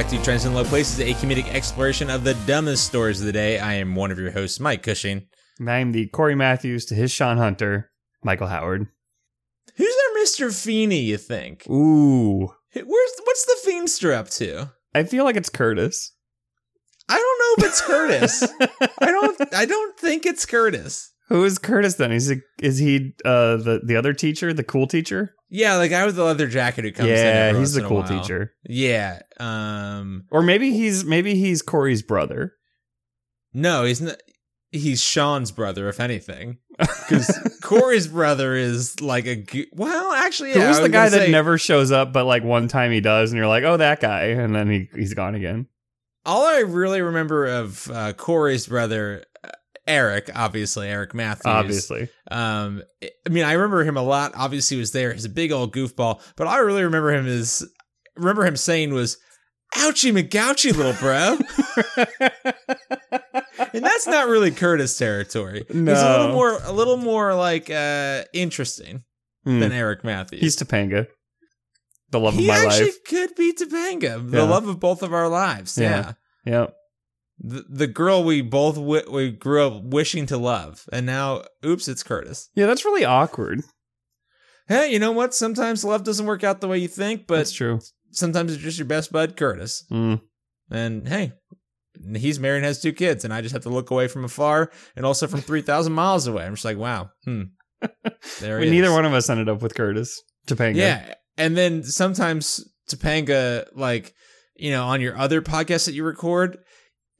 Back to Trends in Low Places, a comedic exploration of the dumbest stories of the day. I am one of your hosts, Mike Cushing. And I'm the Cory Matthews to his Shawn Hunter, Michael Howard. Who's our Mr. Feeny, you think? Ooh. Where's what's the Fiendster up to? I feel like it's Curtis. I don't know if it's Curtis. I don't I don't think it's Curtis. Who is Curtis then? Is he is he uh the the other teacher, the cool teacher? Yeah, the guy with the leather jacket who comes in. yeah, he's the cool teacher. Yeah. Um Or maybe he's maybe he's Cory's brother. no, he's not he's Sean's brother, if anything. Because Cory's brother is like a well, actually, yeah, Who's the guy that say- never shows up, but like one time he does, and you're like, oh, that guy, and then he he's gone again. all I really remember of uh, Cory's brother, Eric, obviously Eric Matthews. Obviously, Um, I mean, I remember him a lot. Obviously, he was there. He's a big old goofball. But all I really remember him is remember him saying was, "Ouchie McGouchie, little bro," and that's not really Curtis territory. No, He's a little more, a little more like uh interesting Hmm. than Eric Matthews. he's Topanga, the love he of my actually life. could be Topanga, the Yeah. love of both of our lives. Yeah. yeah. Yeah, the, the girl we both w- we grew up wishing to love, and now, oops, it's Curtis. yeah, that's really awkward. Hey, you know what? Sometimes love doesn't work out the way you think, but that's true. sometimes it's just your best bud, Curtis. Mm. And hey, he's married and has two kids, and I just have to look away from afar and also from three thousand miles away. I'm just like, wow, hmm. There We, neither one of us ended up with Curtis Topanga. Yeah, and then sometimes Topanga, like you know, on your other podcast that you record,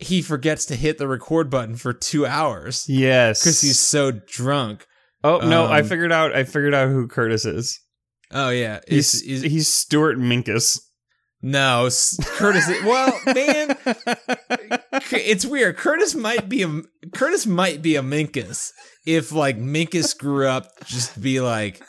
he forgets to hit the record button for two hours. Yes, because he's so drunk. Oh no, I um, figured out. I figured out who Curtis is. Oh yeah, He's is- he's Stuart Minkus. no Curtis. well, man, it's weird. Curtis might be a Curtis might be a Minkus if like Minkus grew up just to be like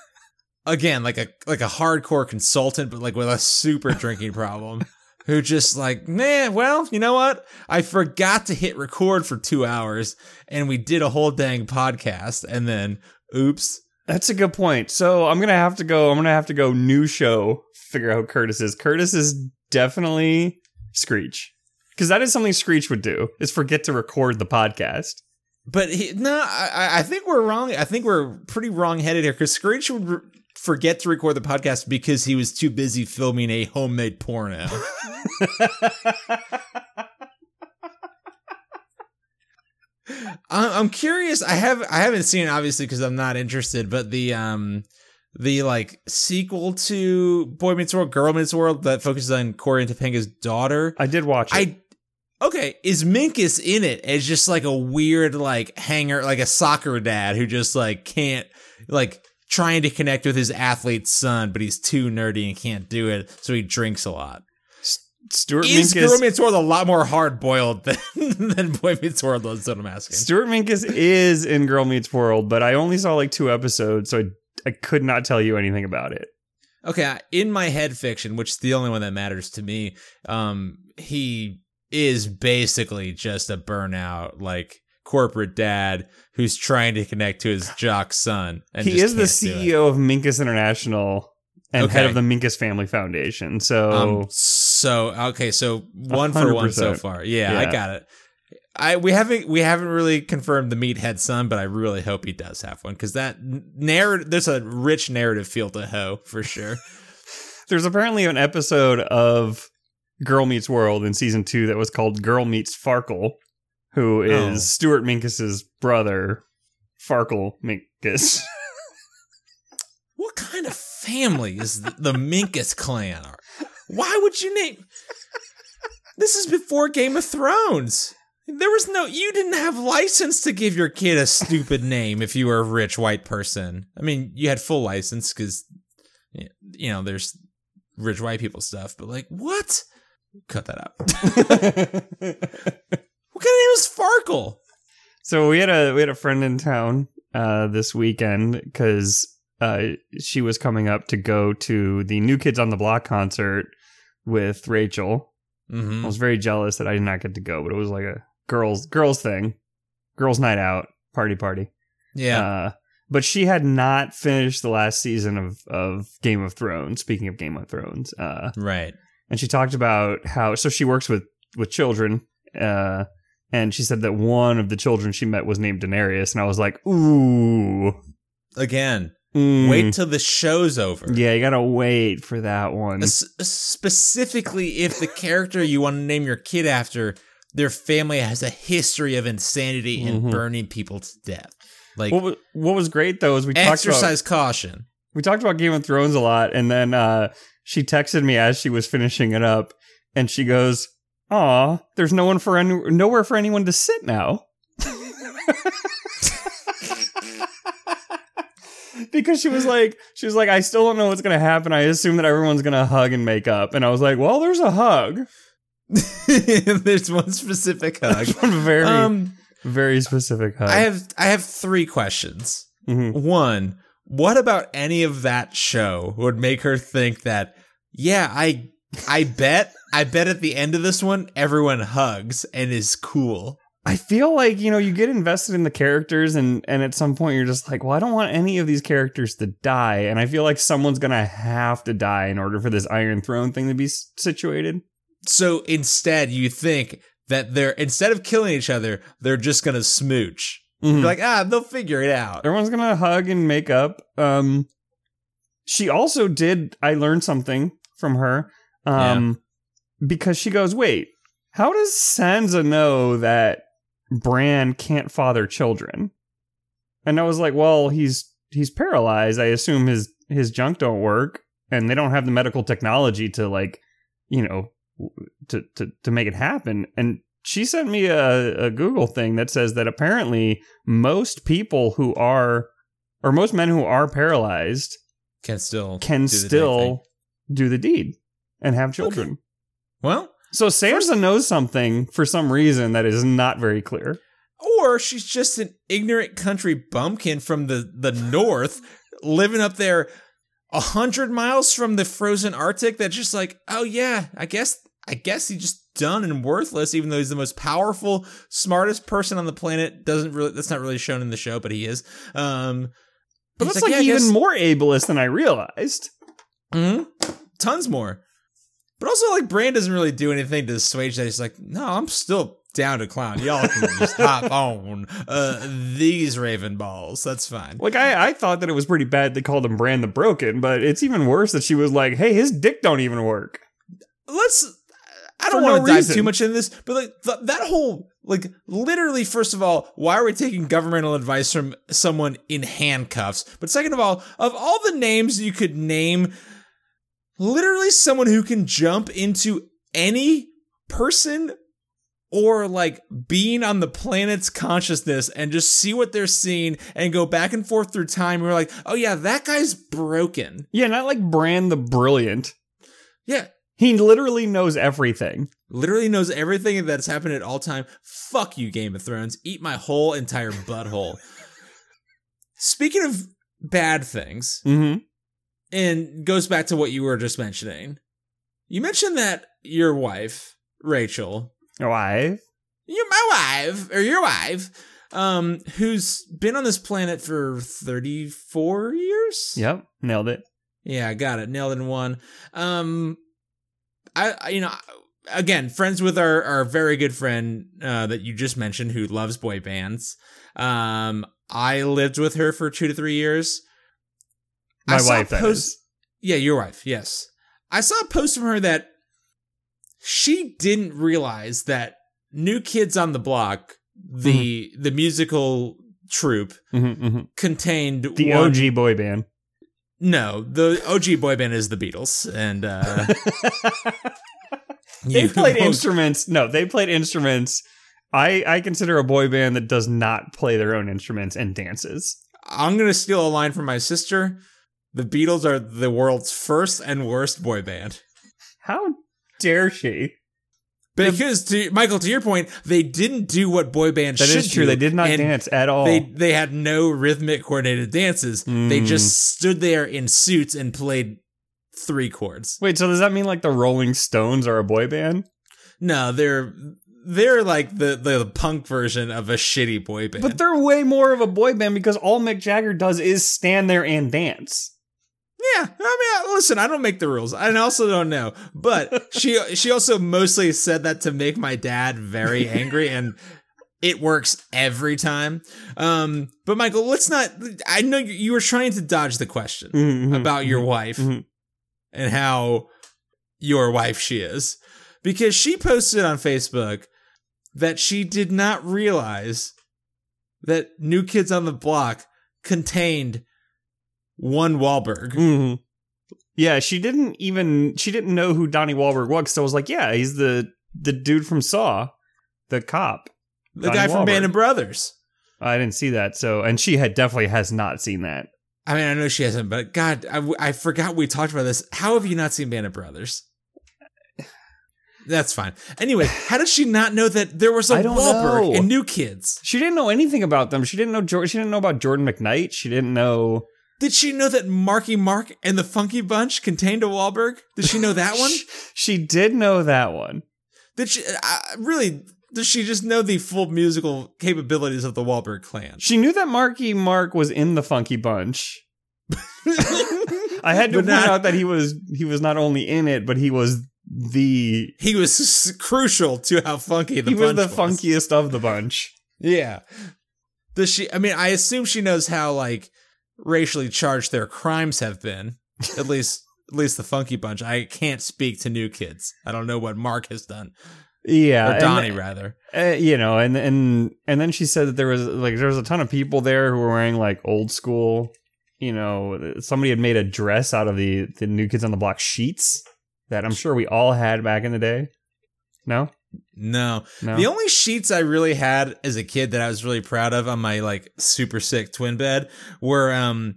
again like a like a hardcore consultant, but like with a super drinking problem. Who just like, man, well, you know what? I forgot to hit record for two hours and we did a whole dang podcast and then oops. That's a good point. So I'm gonna have to go. I'm gonna have to go new show. Figure out who Curtis is. Curtis is definitely Screech because that is something Screech would do. Is forget to record the podcast. But he, no, I, I think we're wrong. I think we're pretty wrong headed here because Screech would forget to record the podcast because he was too busy filming a homemade porno. I'm curious. I have I haven't seen it obviously because I'm not interested. But the um the like sequel to Boy Meets World, Girl Meets World that focuses on Cory and Topanga's daughter. I did watch it. I okay. Is Minkus in it as just like a weird like hanger, like a soccer dad who just like can't like trying to connect with his athlete's son, but he's too nerdy and can't do it, so he drinks a lot. Stuart Is Minkus. Girl Meets World a lot more hard boiled than than Boy Meets World? That's what I'm asking. Stuart Minkus is in Girl Meets World, but I only saw like two episodes, so I, I could not tell you anything about it. Okay, in my head fiction, which is the only one that matters to me, um, he is basically just a burnout, like corporate dad who's trying to connect to his jock son. And he is the can't do it. CEO of Minkus International and head of the Minkus Family Foundation. So Um, so okay, so one for one so far. Yeah, I got it. I we haven't we haven't really confirmed the meathead son, but I really hope he does have one because that narrative there's a rich narrative feel to Ho for sure. there's apparently an episode of Girl Meets World in season two that was called Girl Meets Farkle, who oh. is Oh. Stuart Minkus's brother, Farkle Minkus. What kind of family is the, the Minkus clan? Why would you name? This is before Game of Thrones. There was no. You didn't have license to give your kid a stupid name if you were a rich white person. I mean, you had full license because, you know, there's rich white people stuff. But like, what? Cut that out. what kind of name is Farkle? so we had a we had a friend in town uh, this weekend because uh, she was coming up to go to the New Kids on the Block concert with Rachel. I Mm-hmm. was very jealous that I did not get to go, but it was like a girls girls thing, girls night out, party party. Yeah. Uh, but she had not finished the last season of of Game of Thrones. Speaking of Game of Thrones, uh, right. and she talked about how so she works with with children, uh, and she said that one of the children she met was named Daenerys, and I was like, ooh, Again, mm. wait till the show's over. Yeah, you gotta wait for that one. S- specifically, if the character you want to name your kid after, their family has a history of insanity and Mhm. burning people to death. Like, What was, what was great though is we talked about exercise caution. we talked about Game of Thrones a lot, and then uh, she texted me as she was finishing it up, and she goes, "Aw, there's no one for any- nowhere for anyone to sit now." because she was like, she was like, I still don't know what's gonna happen. I assume that everyone's gonna hug and make up, and I was like, well, there's a hug, There's one specific hug. one very, Um, very specific hug. I have I have three questions. Mhm. One, what about any of that show would make her think that, yeah, I I bet I bet at the end of this one everyone hugs and is cool. I feel like you know you get invested in the characters, and and at some point you're just like, well, I don't want any of these characters to die, and I feel like someone's gonna have to die in order for this Iron Throne thing to be situated. So instead, you think that they're instead of killing each other, they're just gonna smooch. Mhm. You're like, ah, they'll figure it out. Everyone's gonna hug and make up. Um, she also did. I learned something from her. Um, because she goes, wait, how does Sansa know that Bran can't father children? And I was like, well, he's he's paralyzed. I assume his his junk don't work, and they don't have the medical technology to like, you know, to to to make it happen. And she sent me a, a Google thing that says that apparently most people who are or most men who are paralyzed Can still can do still do the deed and have children. Well, So Sansa knows something for some reason that is not very clear. or she's just an ignorant country bumpkin from the the north, living up there a hundred miles from the frozen Arctic. That's just like, oh yeah, I guess I guess he's just done and worthless, even though he's the most powerful, smartest person on the planet. Doesn't really that's not really shown in the show, but he is. Um, But that's like, "Yeah, even guess- more ableist than I realized. Mhm. Tons more. But also, like, Brand doesn't really do anything to assuage that. He's like, no, I'm still down to clown. Y'all can just hop on uh, these Raven balls. That's fine. Like I, I thought that it was pretty bad they called him Brand the Broken, but it's even worse that she was like, "Hey, his dick don't even work." Let's. I don't want to dive reason. too much into this, but like th- that whole like literally, first of all, why are we taking governmental advice from someone in handcuffs? But second of all, of all the names you could name, literally someone who can jump into any person or like being on the planet's consciousness and just see what they're seeing and go back and forth through time. We're like, oh yeah, that guy's broken. Yeah, not like Bran the Brilliant. Yeah, He literally knows everything. literally knows everything that's happened at all time. Fuck you, Game of Thrones. Eat my whole entire butthole. Speaking of bad things, Mm-hmm. And goes back to what you were just mentioning. You mentioned that your wife, Rachel, Why? you're my wife, or your wife, um, who's been on this planet for 34 years? Yep, nailed it. Yeah, got it. Nailed it in one. Um, I, I you know, again, friends with our our very good friend uh, that you just mentioned who loves boy bands. Um, I lived with her for two to three years. I My a wife, that post- is. Yeah, your wife. Yes, I saw a post from her that she didn't realize that New Kids on the Block, the the musical troupe, Mm-hmm, mm-hmm. contained The one- OG boy band. no, the OG boy band is the Beatles, and uh, they played instruments. No, they played instruments. I I consider a boy band that does not play their own instruments and dances. I'm gonna steal a line from my sister. The Beatles are the world's first and worst boy band How dare she? because, to, Michael, to your point, they didn't do what boy bands That should is true. do, They did not dance at all. They they had no rhythmic coordinated dances. They Mm. just stood there in suits and played three chords. Wait, so does that mean like the Rolling Stones are a boy band? No, they're they're like the the punk version of a shitty boy band. But they're way more of a boy band because all Mick Jagger does is stand there and dance. Yeah, I mean, listen, I don't make the rules. I also don't know, but she she also mostly said that to make my dad very angry, and it works every time. Um, but Michael, let's not. I know you were trying to dodge the question Mhm, about your wife mhm. and how your wife she is, because she posted on Facebook that she did not realize that New Kids on the Block contained one Wahlberg. Mhm. Yeah, she didn't even she didn't know who Donnie Wahlberg was. So I was like, yeah, he's the the dude from Saw, the cop. The Donnie guy from Wahlberg. Band of Brothers. I didn't see that. So and she had definitely has not seen that. I mean, I know she hasn't, but God, I, I forgot we talked about this. How have you not seen Band of Brothers? That's fine. Anyway, how did she not know that there was a Wahlberg know. in New Kids? She didn't know anything about them. She didn't know Jor- she didn't know about Jordan McKnight. She didn't know Did she know that Marky Mark and the Funky Bunch contained a Wahlberg? Did she know that one? She, did know that one. Did she uh, really? Does she just know the full musical capabilities of the Wahlberg clan? She knew that Marky Mark was in the Funky Bunch. I had to But point not- out that he was he was not only in it, but he was the he was crucial to how funky the he was the funkiest of the bunch. Yeah. Does she? I mean, I assume she knows how like racially charged their crimes have been. At least, at least the Funky Bunch. I can't speak to new kids. I don't know what Mark has done Yeah, or and- Donnie rather. uh, you know, and and and then she said that there was like there was a ton of people there who were wearing like old school. You know, somebody had made a dress out of the the New Kids on the Block sheets that I'm sure we all had back in the day. No, No, no. the only sheets I really had as a kid that I was really proud of on my like super sick twin bed were um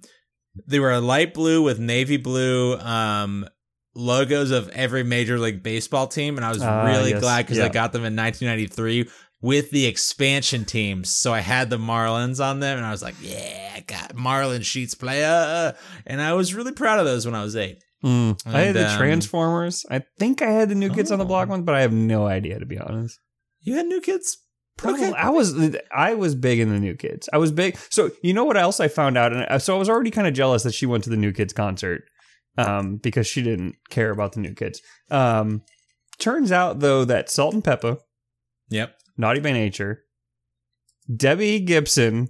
they were a light blue with navy blue um logos of every major league baseball team and I was Ah, really yes. glad cuz I got them in 1993 with the expansion teams so I had the Marlins on them and I was like yeah I got Marlin sheets player. And I was really proud of those when I was 8 Mm. I had the um, Transformers. I think I had the New Kids on the Block Oh. ones, but I have no idea to be honest. you had new kids Okay. I was I was big in the New Kids. I was big. So you know what else I found out, and I- so I was already kind of jealous that she went to the New Kids concert, um, because she didn't care about the New Kids. Um, turns out though that Salt and Peppa, Yep Naughty by Nature, Debbie Gibson,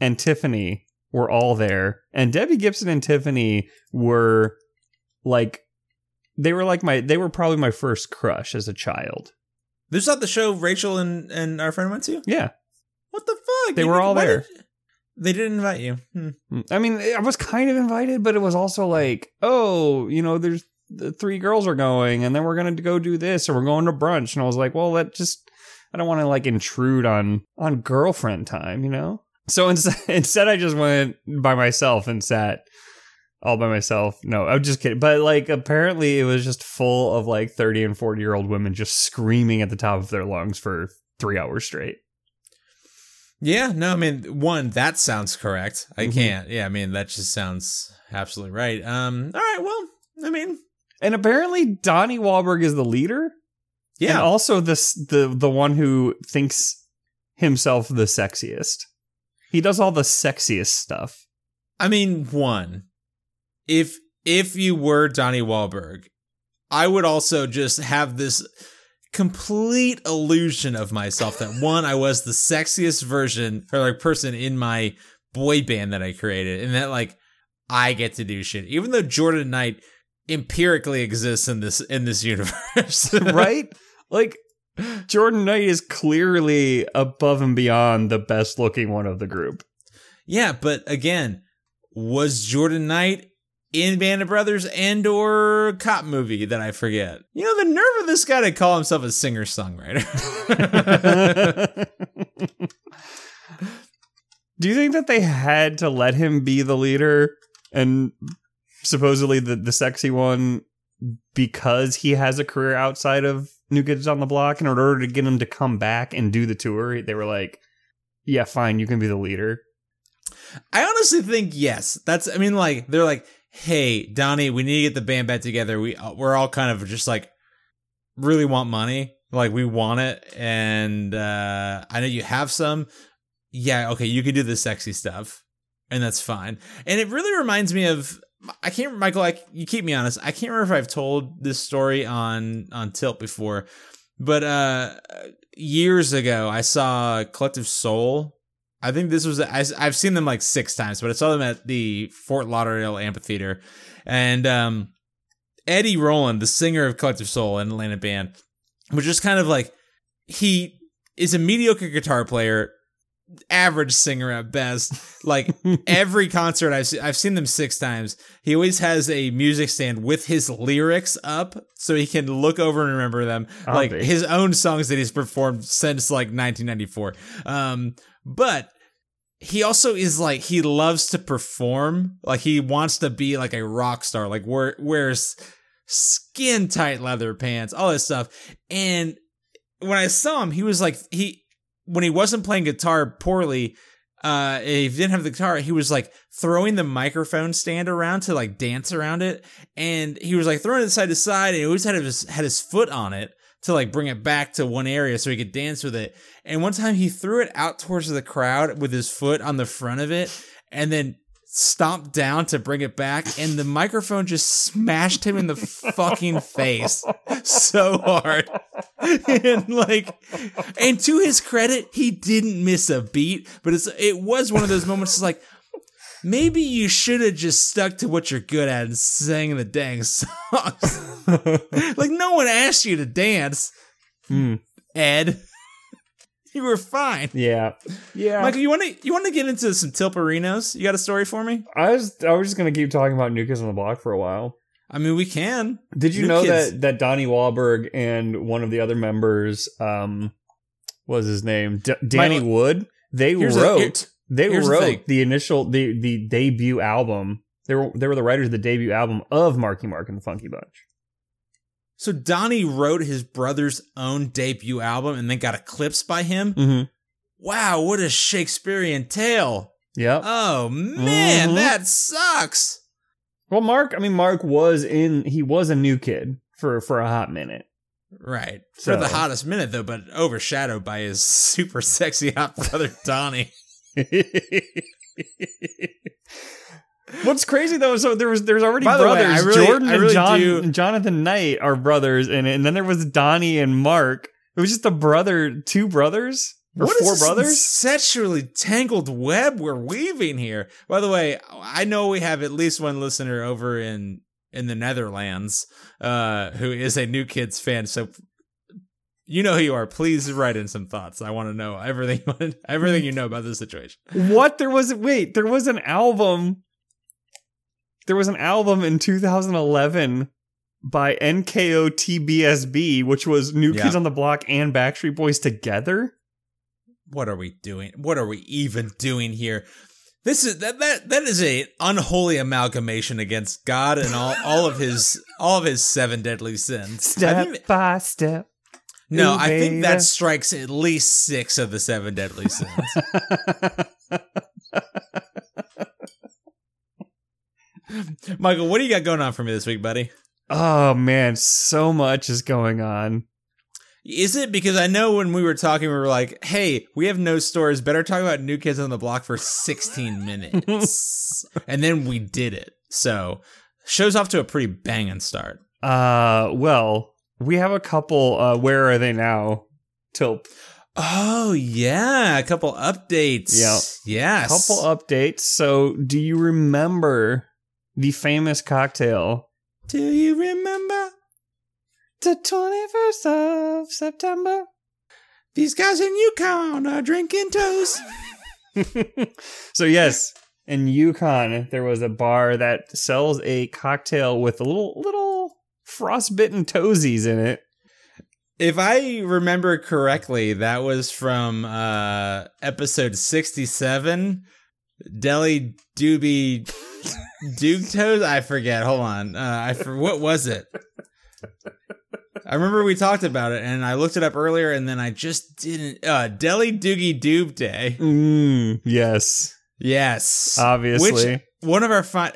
and Tiffany were all there, and Debbie Gibson and Tiffany were like. They were like my. They were probably my first crush as a child. This is not the show Rachel and, and our friend went to? Yeah, What the fuck? They You were all there. did- they didn't invite you. Hmm. I mean, I was kind of invited, but it was also like, oh, you know, there's the three girls are going, and then we're gonna go do this, or we're going to brunch, and I was like, well, that just, I don't want to like intrude on on girlfriend time, you know. So instead, instead, I just went by myself and sat all by myself. No, I'm just kidding. But like, apparently, it was just full of like 30 and 40 year old women just screaming at the top of their lungs for three hours straight. Yeah, no, I mean, one, that sounds correct. I Mhm. can't. Yeah, I mean, that just sounds absolutely right. Um, all right, well, I mean, And apparently, Donnie Wahlberg is the leader. yeah. And also this the the one who thinks himself the sexiest. He does all the sexiest stuff. I mean, one, if if you were Donnie Wahlberg, I would also just have this complete illusion of myself that one, I was the sexiest version or like person in my boy band that I created, and that like I get to do shit, even though Jordan Knight empirically exists in this in this universe, right? like Jordan Knight is clearly above and beyond the best looking one of the group. Yeah, but again, was Jordan Knight in Band of Brothers and or cop movie that I forget? You know, the nerve of this guy to call himself a singer songwriter. Do you think that they had to let him be the leader and supposedly the, the sexy one because he has a career outside of New Kids on the Block? And in order to get him to come back and do the tour, they were like, yeah, fine, you can be the leader. I honestly think yes. That's I mean, like they're like, hey, Donnie, we need to get the band back together. We uh, we're all kind of just like really want money. Like we want it, and uh I know you have some. Yeah, okay, you can do the sexy stuff, and that's fine. And it really reminds me of I can't, Michael. I, you keep me honest. I can't remember if I've told this story on on Tilp before, but uh, years ago I saw Collective Soul. I think this was I, I've seen them like six times, but I saw them at the Fort Lauderdale Amphitheater, and um, Eddie Roland, the singer of Collective Soul, and Atlanta band, was just kind of like he is a mediocre guitar player average singer at best. Like every concert I've se- I've seen them six times. He always has a music stand with his lyrics up, so he can look over and remember them. I'll like be. his own songs that he's performed since like 1994. Um, but he also is like he loves to perform. Like he wants to be like a rock star. Like wear, wears skin tight leather pants, all this stuff. And when I saw him, he was like he when he wasn't playing guitar poorly, uh, he didn't have the guitar, he was like throwing the microphone stand around to like dance around it, and he was like throwing it side to side, and he always had his had his foot on it to like bring it back to one area so he could dance with it. And one time he threw it out towards the crowd with his foot on the front of it, and then stomped down to bring it back, and the microphone just smashed him in the fucking face so hard. and like, and to his credit, he didn't miss a beat. But it's it was one of those moments. Like maybe you should have just stuck to what you're good at and sang the dang songs. like no one asked you to dance, Hmm. Ed. You were fine. Yeah, yeah. Michael, you want to you want to get into some Tilperinos? You got a story for me? I was I was just gonna keep talking about New Kids on the Block for a while. I mean, we can. Did you New know Kids- that that Donnie Wahlberg and one of the other members, um, what was his name, D- Danny Michael- Wood, they a- wrote here- they here's wrote thing. the, initial the the debut album. They were they were the writers of the debut album of Marky Mark and the Funky Bunch. So Donnie wrote his brother's own debut album and then got eclipsed by him. Mm-hmm. Wow, what a Shakespearean tale! Yep. Oh man, Mhm. that sucks. well, Mark, I mean, Mark was in. He was a new kid for for a hot minute. Right So- for the hottest minute though, but overshadowed by his super sexy hot brother Donnie. What's crazy though, so there was there's already By the way, brothers. I really- Jordan I and John, do- Jonathan Knight are brothers in it, and then there was Donnie and Mark. It was just a brother, two brothers or What four brothers. Sexually tangled web we're weaving here. By the way, I know we have at least one listener over in in the Netherlands uh, who is a New Kids fan. So you know who you are. Please write in some thoughts. I want to know everything everything you know about this situation. What there was? Wait, there was an album. There was an album in 2011 by NKOTBSB, which was New Yeah. Kids on the Block and Backstreet Boys together. What are we doing? What are we even doing here? This is that that that is a unholy amalgamation against God and all all of his all of his seven deadly sins. Think- by step. No, Ooh, I think that strikes at least six of the seven deadly sins. Michael, what do you got going on for me this week, buddy? oh man, so much is going on. Is it because I know when we were talking, we were like, hey, we have no stores. Better talk about New Kids on the Block for 16 minutes. and then we did it. So, show's off to a pretty banging start. Uh, well, we have a couple. Uh, where are they now? Tilp. Oh, yeah. A couple updates. Yeah. Yes. Couple updates. So, do you remember the famous cocktail? Do you remember? The twenty first of September. These guys in Yukon are drinking toast. so yes, in Yukon there was a bar that sells a cocktail with a little little frostbitten toesies in it. If I remember correctly, that was from uh, episode 67. Deli Doobie Duke Toes? I forget. Hold on. Uh, I for, What was it? I remember we talked about it and I looked it up earlier and then I just didn't. Uh, Deli Doogie Doob Day. Mm, yes, Yes. obviously. Which one of our fun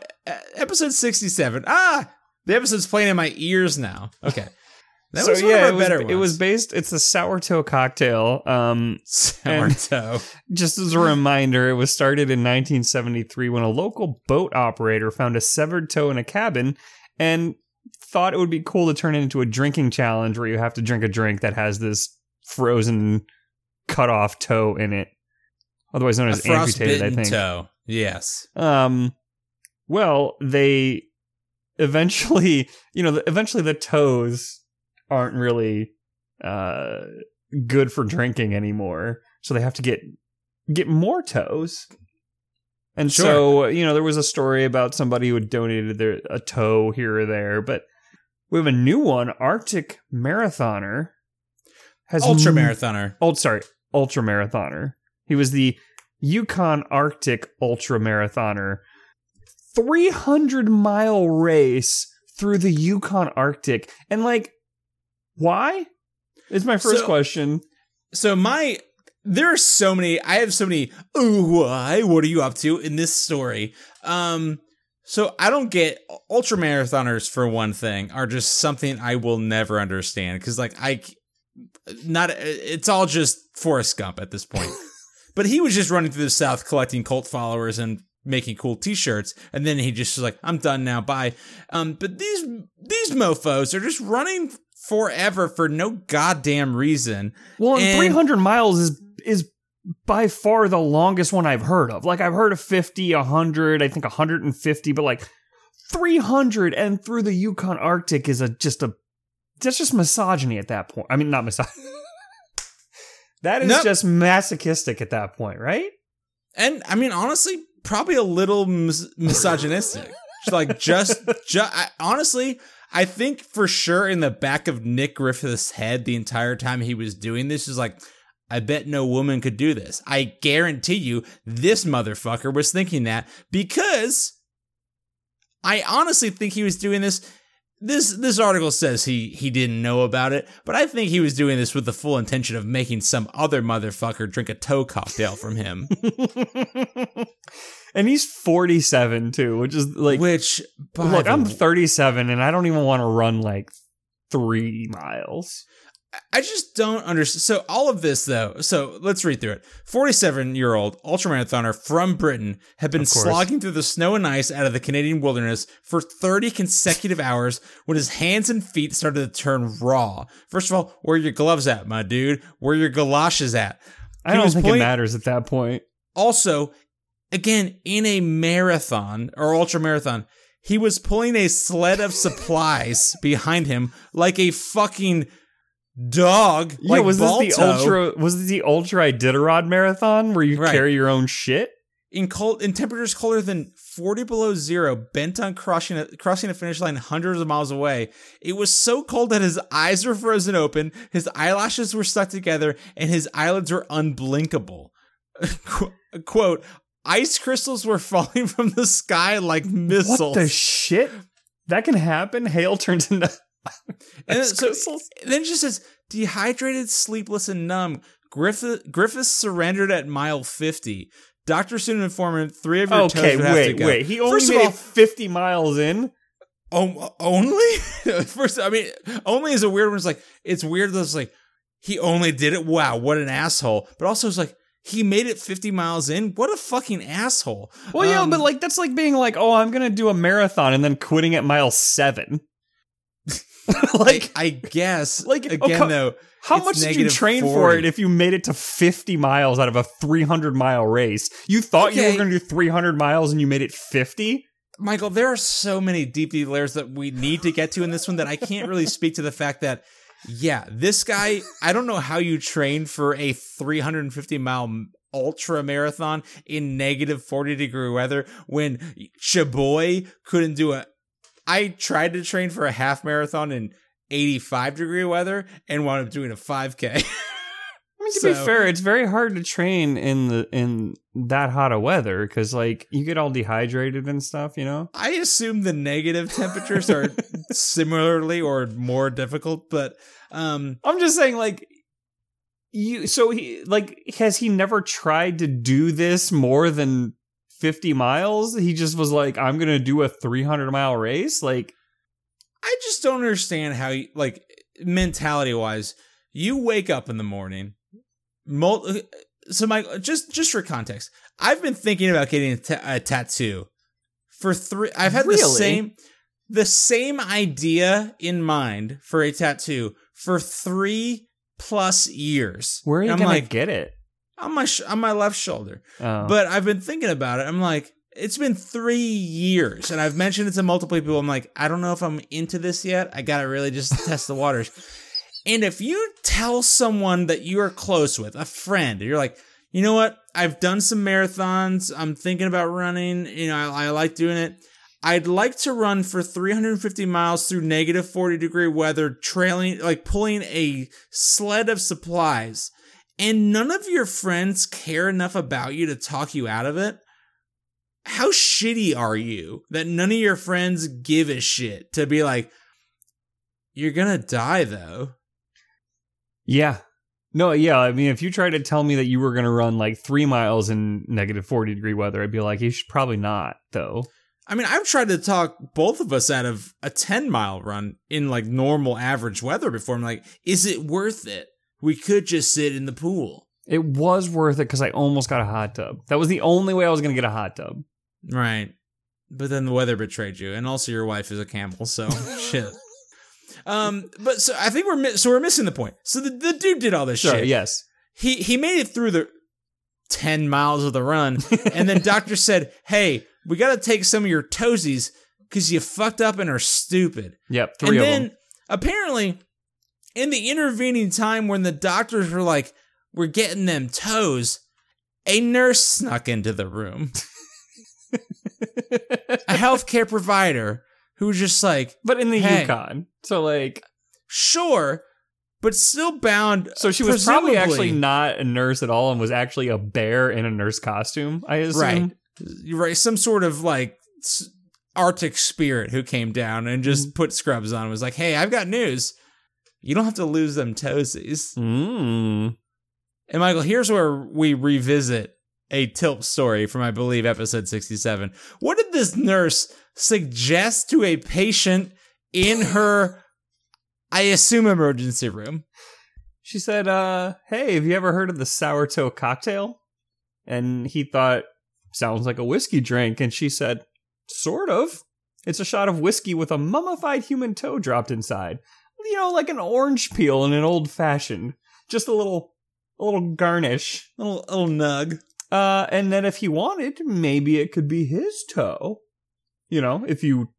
episode 67. Ah, the episode's playing in my ears now. Okay. That so was one yeah, of our it was, better it was based. It's a sourdough cocktail. Um, sourdough. just as a reminder, it was started in 1973 when a local boat operator found a severed toe in a cabin and thought it would be cool to turn it into a drinking challenge where you have to drink a drink that has this frozen cut off toe in it, otherwise known as amputated. I think. toe. Yes. Um, well, they eventually, you know, eventually the toes aren't really uh good for drinking anymore, so they have to get get more toes. And Sure. so, you know, there was a story about somebody who had donated their a toe here or there, but we have a new one, Arctic marathoner has Ultra m- Oh, sorry, ultra marathoner. He was the Yukon Arctic ultra marathoner. 300 mile race through the Yukon Arctic. And like, why? Is my first So- question. So my there are so many I have so many oh why what are you up to in this story. Um so I don't get ultra marathoners for one thing are just something I will never understand cuz like I not it's all just Forrest Gump at this point. but he was just running through the south collecting cult followers and making cool t-shirts and then he just was like I'm done now bye. Um but these these mofos are just running forever for no goddamn reason. Well, and And- 300 miles is is by far the longest one I've heard of. Like I've heard of 50, 100, I think 150, but like 300 and through the Yukon Arctic is a just a that's just misogyny at that point. I mean, not misogyny. that is Nope. just masochistic at that point, right? and I mean, honestly, probably a little mis- misogynistic. like, just, ju- I, honestly, I think for sure in the back of Nick Griffith's head the entire time he was doing this is like, I bet no woman could do this. I guarantee you, this motherfucker was thinking that because I honestly think he was doing this. This this article says he he didn't know about it, but I think he was doing this with the full intention of making some other motherfucker drink a toe cocktail from him. and he's 47 too, which is like Which, look, I'm 37 and I don't even want to run like 3 miles. I just don't understand. So all of this, though. So let's read through it. Forty-seven-year-old ultramarathoner from Britain had been slogging through the snow and ice out of the Canadian wilderness for thirty consecutive hours when his hands and feet started to turn raw. First of all, where are your gloves at, my dude? Where are your galoshes at? I don't think it matters at that point. Also, again, in a marathon or ultramarathon, he was pulling a sled of supplies behind him like a fucking dog. Yeah, like was this the ultra? Was this the ultra Iditarod marathon where you Right. carry your own shit? in cold in temperatures colder than 40 below zero, bent on crossing a, crossing a finish line hundreds of miles away. It was so cold that his eyes were frozen open, his eyelashes were stuck together, and his eyelids were unblinkable. Qu- Quote: Ice crystals were falling from the sky like missiles. What the shit? That can happen. Hail turns into And ice so- then it just says dehydrated, sleepless, and numb. Griffith Griffiths surrendered at mile 50. Doctor soon informed him three of your Okay, toes would have to wait, go. wait. He only First made all- it 50 miles in. Oh, only? First, I mean, only is a weird one. It's like, it's weird that it's like, he only did it. Wow, what an asshole. But also, it's like, he made it 50 miles in. What a fucking asshole. Well, yeah, Um, but like that's like being like, oh, I'm gonna do a marathon and then quitting at mile seven. like, I guess, like, again, okay, though, how much did you train for it if you made it to 50 miles out of a 300 mile race? You thought you were gonna do 300 miles and you made it 50? Michael, there are so many deep, deep layers that we need to get to in this one that I can't really speak to the fact that, yeah, this guy, I don't know how you train for a 350 mile ultra marathon in negative 40 degree weather when Chaboy couldn't do a. I tried to train for a half marathon in 85 degree weather and wound up doing a 5K. I mean, to be fair, it's very hard to train in the in that hot of weather because like you get all dehydrated and stuff, you know. I assume the negative temperatures are similarly or more difficult, but um, I'm just saying, like you. So he like has he never tried to do this more than 50 miles? He just was like, I'm gonna do a 300 mile race. Like, I just don't understand how you like mentality wise, you wake up in the morning. Mul- so, Mike, just just for context, I've been thinking about getting a, tattoo for three. I've had the same the same idea in mind for a tattoo for three plus years. Where are you And gonna like get it? On my sh- on my left shoulder. Oh. But I've been thinking about it. I'm like, it's been three years, and I've mentioned it to multiple people. I'm like, I don't know if I'm into this yet. I gotta really just test the waters. And if you tell someone that you are close with, a friend, you're like, you know what? I've done some marathons. I'm thinking about running. You know, I, I like doing it. I'd like to run for 350 miles through negative 40 degree weather, trailing, like pulling a sled of supplies, and none of your friends care enough about you to talk you out of it. How shitty are you that none of your friends give a shit to be like, you're gonna die though? yeah. No, yeah. I mean, if you tried to tell me that you were going to run like three miles in negative 40 degree weather, I'd be like, you should probably not, though. I mean, I've tried to talk both of us out of a 10 mile run in like normal average weather before. I'm like, is it worth it? We could just sit in the pool. It was worth it because I almost got a hot tub. That was the only way I was going to get a hot tub. Right. But then the weather betrayed you. And also your wife is a camel, so shit. Um, but so I think we're mi- so we're missing the point. So the, the dude did all this Sure, shit. yes. He he made it through the ten miles of the run, and then doctor said, "Hey, we got to take some of your toesies because you fucked up and are stupid." Yep, three and of then them. apparently, in the intervening time when the doctors were like, "We're getting them toes," a nurse snuck into the room, a healthcare provider who was just like, but in the Hey. Yukon. So, like, "Sure." But still bound. so she was probably actually not a nurse at all and was actually a bear in a nurse costume, I assume. Right. Right. Some sort of like Arctic spirit who came down and just mm. put scrubs on and was like, hey, I've got news. You don't have to lose them toesies. Mm. And Michael, here's where we revisit a tilt story from, I believe, episode 67. What did this nurse suggest to a patient in her, I assume, emergency room? She said, uh, hey, have you ever heard of the sour toe cocktail? And he thought, sounds like a whiskey drink. And she said, sort of. It's a shot of whiskey with a mummified human toe dropped inside. You know, like an orange peel in an old fashioned. Just a little, a little garnish. Little, little nug. Uh, and then if he wanted, maybe it could be his toe. You know, if you,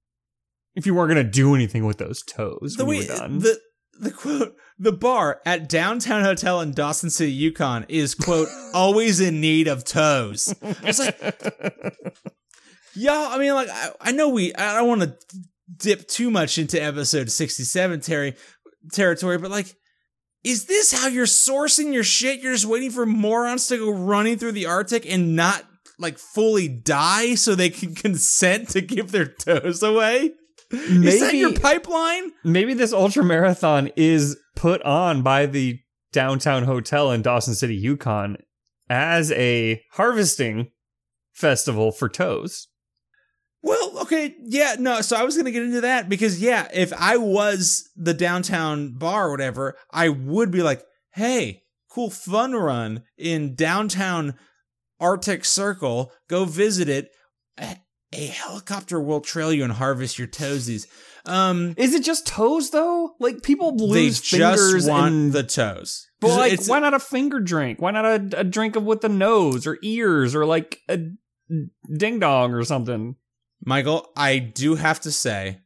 if you weren't gonna do anything with those toes the when way you were done. the the quote the bar at downtown hotel in Dawson City, Yukon is quote always in need of toes. It's like y'all. I mean, like I, I know we. I don't want to dip too much into episode sixty seven Terry territory, but like. Is this how you're sourcing your shit? You're just waiting for morons to go running through the Arctic and not like fully die so they can consent to give their toes away? Is that your pipeline? maybe this ultra marathon is put on by the downtown hotel in Dawson City, Yukon, as a harvesting festival for toes. Well, okay, yeah, no. So I was gonna get into that because yeah, if I was the downtown bar or whatever, I would be like, "Hey, cool fun run in downtown Arctic Circle. Go visit it. A, a helicopter will trail you and harvest your toesies." Um, Is it just toes though? Like people they lose just fingers want and the toes. but like why not a finger drink? Why not a, a drink of with the nose or ears or like a ding dong or something? Michael, I do have to say,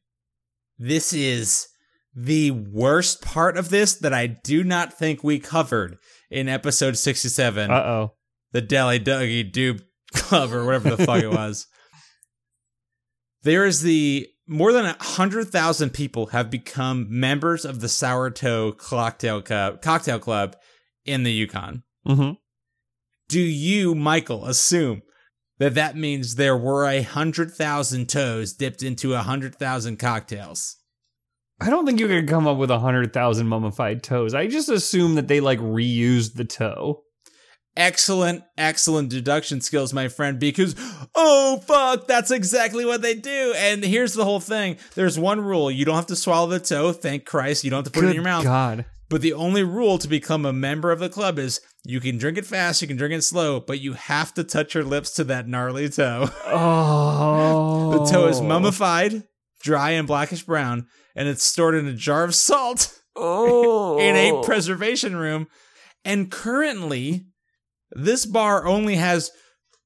this is the worst part of this that I do not think we covered in episode 67, Uh oh. the Deli Dougie Dupe Club or whatever the fuck it was. There is the more than a hundred thousand people have become members of the Sourtoe Cocktail Club, Cocktail Club in the Yukon. Mm-hmm. Do you, Michael, assume that that means there were a hundred thousand toes dipped into a hundred thousand cocktails? I don't think you could come up with a hundred thousand mummified toes. I just assume that they like reused the toe. excellent, excellent deduction skills, my friend, because, oh, fuck, that's exactly what they do. And here's the whole thing there's one rule you don't have to swallow the toe, thank Christ. You don't have to put it in your mouth. God. But the only rule to become a member of the club is you can drink it fast, you can drink it slow, but you have to touch your lips to that gnarly toe. Oh. The toe is oh. mummified, dry, and blackish brown, and it's stored in a jar of salt Oh. in a oh. preservation room. And currently, this bar only has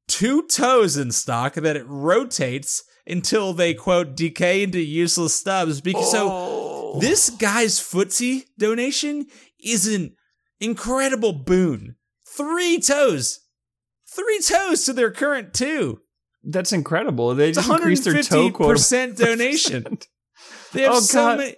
two toes in stock that it rotates until they quote decay into useless stubs. Because so oh. This guy's footsie donation is an incredible boon. Three toes. Three toes to their current two. That's incredible. They It's just increased their toe quota. percent donation. They have Oh, so God. many.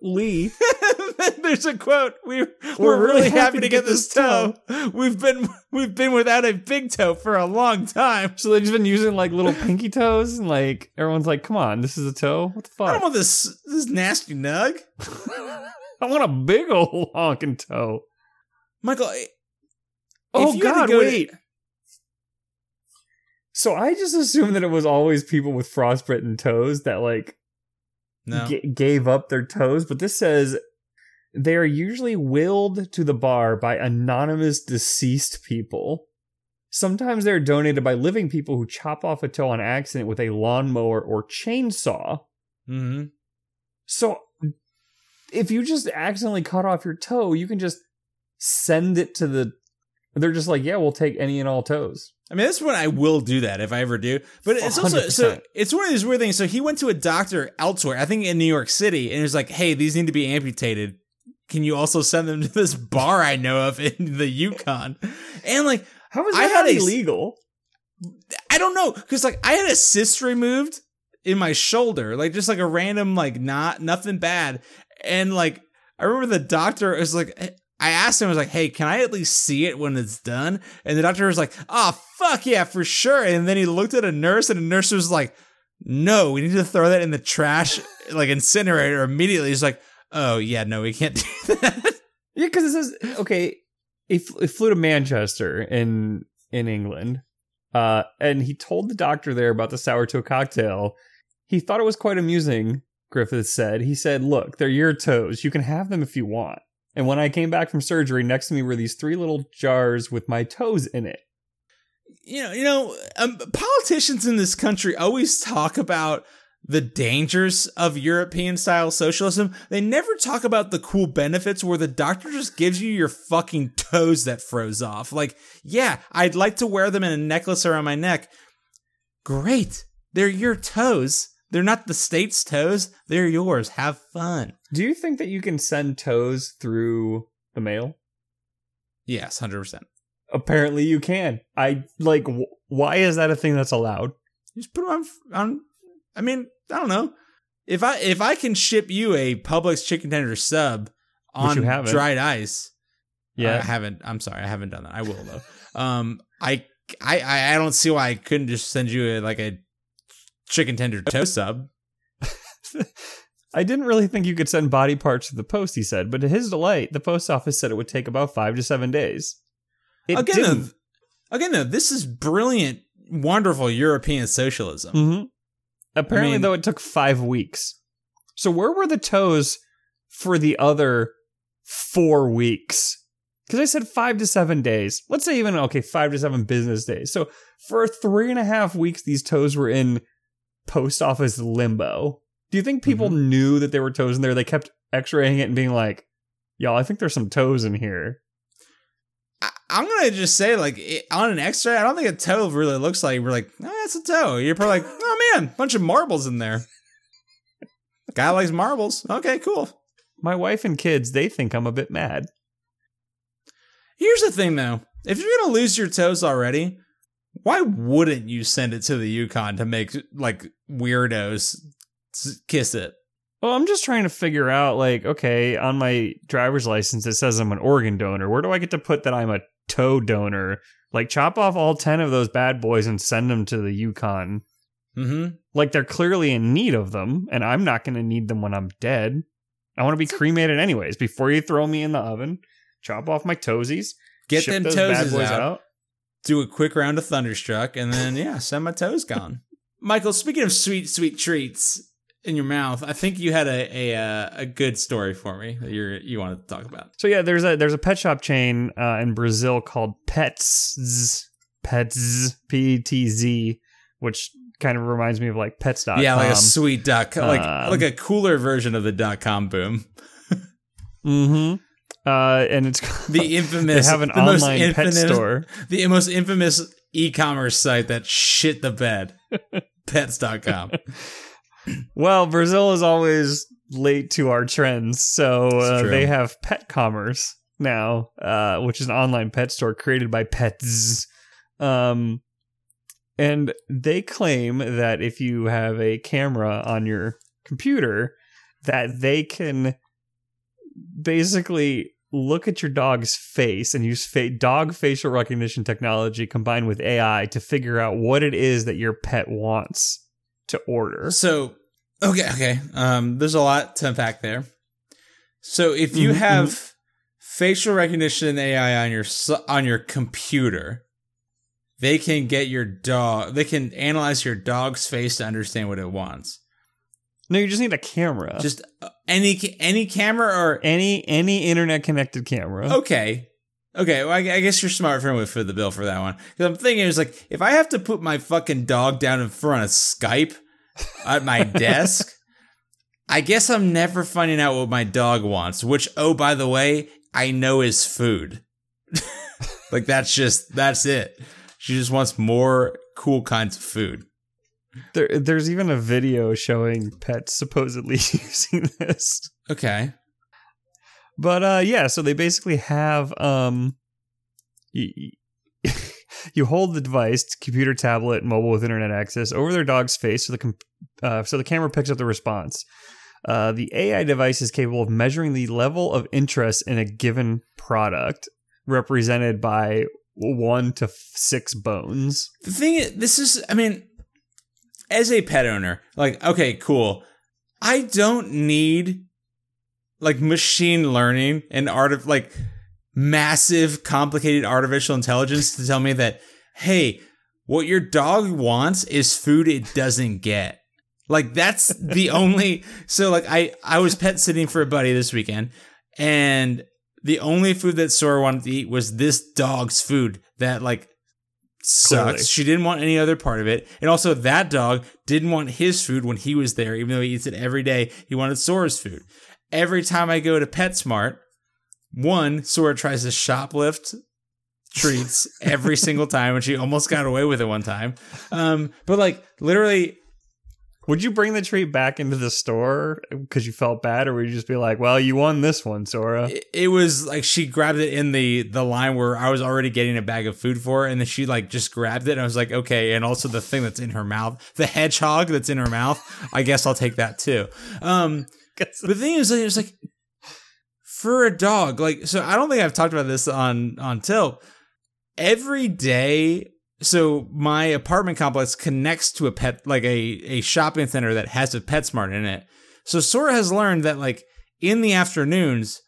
Lee. There's a quote. We we're, really, happy, to get, this toe. We've been we've been without a big toe for a long time. So they've just been using like little pinky toes, and like everyone's like, "Come on, this is a toe. What the fuck? I don't want this this nasty nug, I want a big old honking toe." Michael. i- Oh you had to God, go to- wait. So I just assumed that it was always people with frostbitten toes that like no, g- gave up their toes, but this says they are usually willed to the bar by anonymous deceased people. Sometimes they're donated by living people who chop off a toe on accident with a lawnmower or chainsaw. hmm So if you just accidentally cut off your toe, you can just send it to the. They're just like, yeah, we'll take any and all toes. I mean, that's when I will do that if I ever do. But it's also so it's one of these weird things. So he went to a doctor elsewhere, I think in New York City, and he was like, "Hey, these need to be amputated. Can you also send them to this bar I know of in the Yukon?" And like, How is I that had a- illegal? I don't know, because like I had a cyst removed in my shoulder, like just like a random like not nothing bad, and like I remember the doctor was like. I asked him, I was like, hey, can I at least see it when it's done? And the doctor was like, oh, fuck yeah, for sure. And then he looked at a nurse, and the nurse was like, no, we need to throw that in the trash, like incinerator immediately. He's like, oh, yeah, no, we can't do that. Yeah, because it says okay. He, flew to Manchester in in England, uh, and he told the doctor there about the Sourtoe cocktail. He thought it was quite amusing. Griffith said. He said, "Look, they're your toes. You can have them if you want." And when I came back from surgery, next to me were these three little jars with my toes in it. you know, you know, um, politicians in this country always talk about the dangers of European style socialism. They never talk about the cool benefits where the doctor just gives you your fucking toes that froze off. Like, yeah, I'd like to wear them in a necklace around my neck. Great. They're your toes. They're not the state's toes. They're yours. Have fun. Do you think that you can send toes through the mail? Yes, 100%. Apparently, you can. I like. Wh- why is that a thing that's allowed? You Just put them on, on. I mean, I don't know. If I if I can ship you a Publix chicken tender sub on dried ice, Yeah. I haven't. I'm sorry, I haven't done that. I will though. um, I I I I don't see why I couldn't just send you a, like a chicken tender toast sub. I didn't really think you could send body parts to the post, he said, but to his delight, the post office said it would take about five to seven days. It again, didn't. though, again, though, this is brilliant, wonderful European socialism. Mhm. Apparently, I mean- though, it took five weeks. So where were the toes for the other four weeks? Because I said five to seven days. Let's say even okay, five to seven business days. So for three and a half weeks, these toes were in post office limbo. Do you think mm-hmm. people knew that there were toes in there? They kept X-raying it and being like, "Y'all, I think there's some toes in here." I, I'm gonna just say, like it, on an X-ray, I don't think a toe really looks like. We're like, oh, that's a toe. You're probably like, oh man, bunch of marbles in there. Guy likes marbles. Okay, cool. My wife and kids, they think I'm a bit mad. Here's the thing, though. If you're gonna lose your toes already, why wouldn't you send it to the Yukon to make like weirdos kiss it? Well, I'm just trying to figure out, like, okay, on my driver's license it says I'm an organ donor. Where do I get to put that I'm a toe donor? Like, chop off all ten of those bad boys and send them to the Yukon. Mm-hmm. Like, they're clearly in need of them, and I'm not going to need them when I'm dead. I want to be cremated anyways. Before you throw me in the oven, chop off my toesies get them bad boys out, do a quick round of Thunderstruck, and then yeah, send my toes gone. Michael, speaking of sweet, sweet treats in your mouth, I think you had a a uh, a good story for me that you you wanted to talk about. So yeah, there's a there's a pet shop chain uh, in Brazil called Petz Petz P T Z, which kind of reminds me of like Pets.com. yeah, like a sweet dot com, like um, like a cooler version of the dot com boom. Mm-hmm. Uh, and it's The infamous. they have an the most online pet infamous- store. the most infamous e-commerce site that shit the bed. Petz.com. Well, Brazil is always late to our trends, so uh, they have Pet Commerce now, uh, which is an online pet store created by Pets. Um, and they claim that if you have a camera on your computer, that they can basically look at your dog's face and use fa- dog facial recognition technology combined with AI to figure out what it is that your pet wants to order. So, okay, okay. Um, there's a lot to unpack there. So, if you Mhm, have facial recognition AI on your on your computer, they can get your dog. They can analyze your dog's face to understand what it wants. No, you just need a camera. Just uh, any any camera or any any internet connected camera. Okay. Okay, well, I, I guess you're smart for with for the bill for that one. Because I'm thinking, it's like if I have to put my fucking dog down in front of Skype at my desk, I guess I'm never finding out what my dog wants. Which, oh, by the way, I know is food. like that's just that's it. She just wants more cool kinds of food. There, there's even a video showing pets supposedly using this. Okay. But uh, yeah, so they basically have um, you, you hold the device, computer, tablet, mobile with internet access, over their dog's face, so the com- uh, so the camera picks up the response. Uh, the AI device is capable of measuring the level of interest in a given product, represented by one to f- six bones. The thing is, this is, I mean, as a pet owner, like, okay, cool. I don't need like machine learning and art of like massive, complicated artificial intelligence to tell me that, hey, what your dog wants is food it doesn't get. Like that's the only so like I I was pet sitting for a buddy this weekend and the only food that Sora wanted to eat was this dog's food that like sucks. Clearly. She didn't want any other part of it. And also that dog didn't want his food when he was there, even though he eats it every day. He wanted Sora's food. Every time I go to PetSmart, one, Sora tries to shoplift treats every single time, and she almost got away with it one time. Um, but like literally Would you bring the treat back into the store because you felt bad, or would you just be like, "Well, you won this one, Sora"? it, it was like she grabbed it in the the line where I was already getting a bag of food for, her, and then she like just grabbed it, and I was like, okay. And also the thing that's in her mouth, the hedgehog that's in her mouth, I guess I'll take that too. Um, the thing is, it was like for a dog, like so. I don't think I've talked about this on on Tilp. Every day, so my apartment complex connects to a pet, like a a shopping center that has a PetSmart in it. So Sora has learned that like in the afternoons,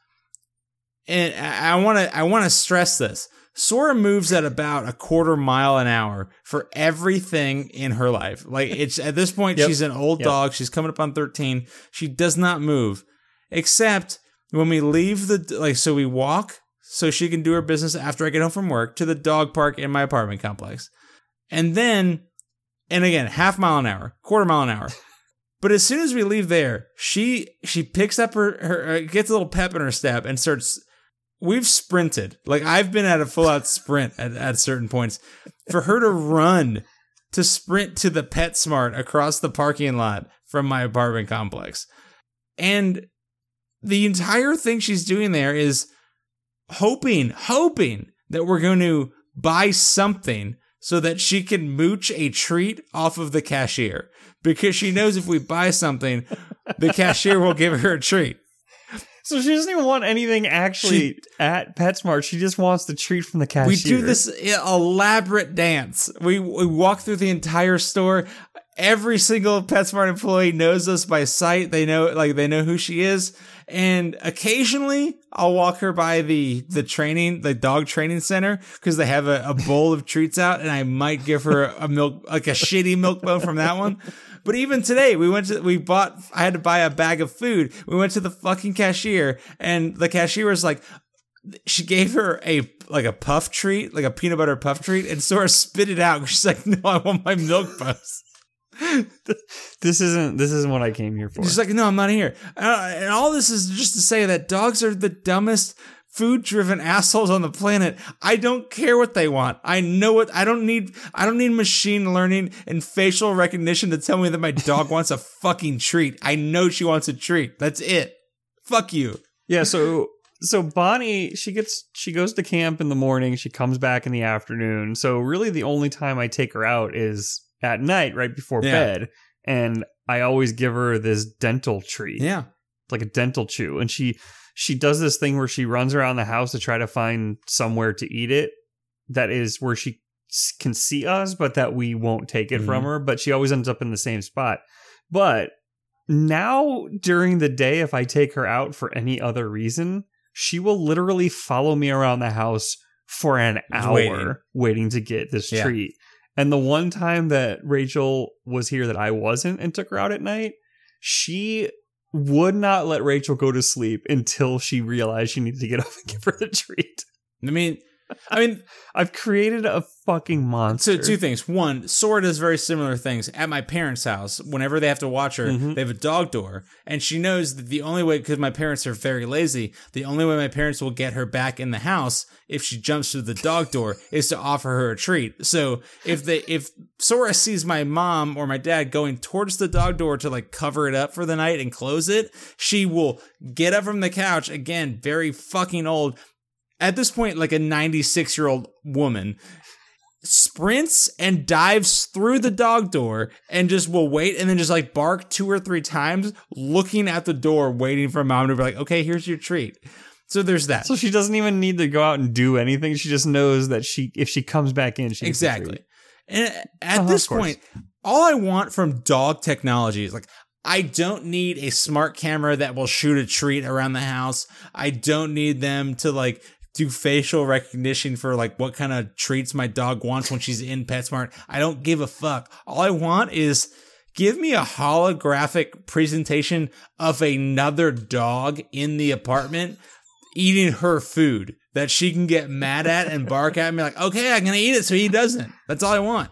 and I want to I want to stress this. Sora moves at about a quarter mile an hour for everything in her life. Like it's at this point, Yep. she's an old Yep. dog. She's coming up on thirteen. She does not move, except when we leave the like. So we walk so she can do her business after I get home from work to the dog park in my apartment complex, and then, and again, half mile an hour, quarter mile an hour. But as soon as we leave there, she she picks up her, her uh, gets a little pep in her step and starts. We've sprinted like I've been at a full out sprint at, at certain points. For her to run to sprint to the PetSmart across the parking lot from my apartment complex, and the entire thing she's doing there is hoping, hoping that we're going to buy something so that she can mooch a treat off of the cashier because she knows if we buy something, the cashier will give her a treat. So she doesn't even want anything actually at PetSmart. She just wants the treat from the cashier. We do this elaborate dance. We we walk through the entire store. Every single PetSmart employee knows us by sight. They know like they know who she is, And occasionally I'll walk her by the, the training, the dog training center because they have a, a bowl of treats out and I might give her a milk, like a shitty milk bone from that one. But even today, we went to, we bought, I had to buy a bag of food. We went to the fucking cashier and the cashier was like, she gave her a like a puff treat, like a peanut butter puff treat, and Sora spit it out. She's like, "No, I want my milk puffs." this isn't this isn't what I came here for. She's like, "No, I'm not here." Uh, and all this is just to say that dogs are the dumbest food-driven assholes on the planet. I don't care what they want. I know what I don't need. I don't need machine learning and facial recognition to tell me that my dog wants a fucking treat. I know she wants a treat. That's it. Fuck you. Yeah, so so Bonnie, she gets she goes to camp in the morning, she comes back in the afternoon. So really the only time I take her out is at night right before Yeah. bed and I always give her this dental treat. Yeah. like a dental chew and she she does this thing where she runs around the house to try to find somewhere to eat it that is where she can see us but that we won't take it from Mhm. her but she always ends up in the same spot but now during the day if i take her out for any other reason she will literally follow me around the house for an Just hour waiting. waiting, to get this Yeah. treat and the one time that rachel was here that i wasn't and took her out at night she would not let Rachel go to sleep until she realized she needed to get up and give her the treat. I mean, I mean, I've created a fucking monster. So two things. One, Sora does very similar things at my parents' house. Whenever they have to watch her, Mhm. they have a dog door, and she knows that the only way because my parents are very lazy. The only way my parents will get her back in the house if she jumps through the dog door is to offer her a treat. So if they if Sora sees my mom or my dad going towards the dog door to like cover it up for the night and close it, she will get up from the couch again, very fucking old. At this point, like a 96 year old woman, sprints and dives through the dog door and just will wait and then just like bark two or three times, looking at the door, waiting for mom to be like, okay, here's your treat. So there's that. so she doesn't even need to go out and do anything. She just knows that she if she comes back in, she exactly. And at Uh-huh, this point, all I want from dog technology is like, I don't need a smart camera that will shoot a treat around the house. I don't need them to like do facial recognition for like what kind of treats my dog wants when she's in PetSmart. I don't give a fuck. All I want is give me a holographic presentation of another dog in the apartment eating her food that she can get mad at and bark at me like, okay, I'm gonna eat it so he doesn't. That's all I want.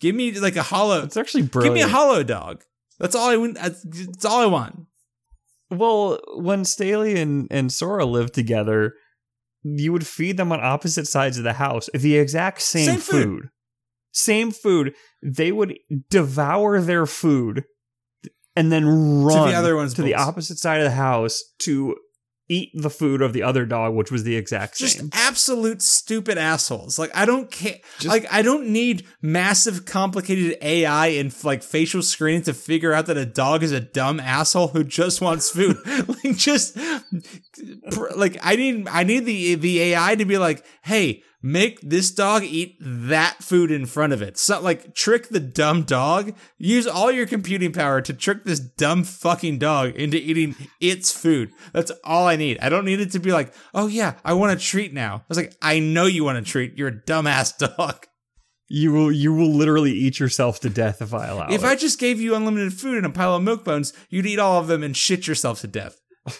Give me like a hollow. It's actually bro. Give me a hollow dog. That's all I want. That's, that's all I want. well, when Staley and, and Sora lived together, you would feed them on opposite sides of the house the exact same, Same food. food. Same food. They would devour their food and then run to the other one's to the opposite side of the house to eat the food of the other dog, which was the exact Just same. absolute stupid assholes. Like I don't care. Just- like I don't need massive, complicated AI and like facial screening to figure out that a dog is a dumb asshole who just wants food. like just like I need I need the the AI to be like, hey, make this dog eat that food in front of it. So like trick the dumb dog. Use all your computing power to trick this dumb fucking dog into eating its food. That's all I need. I don't need it to be like, oh yeah, I want a treat now. I was like, I know you want a treat. You're a dumbass dog. You will you will literally eat yourself to death if I allow If it. I just gave you unlimited food and a pile of milk bones, you'd eat all of them and shit yourself to death.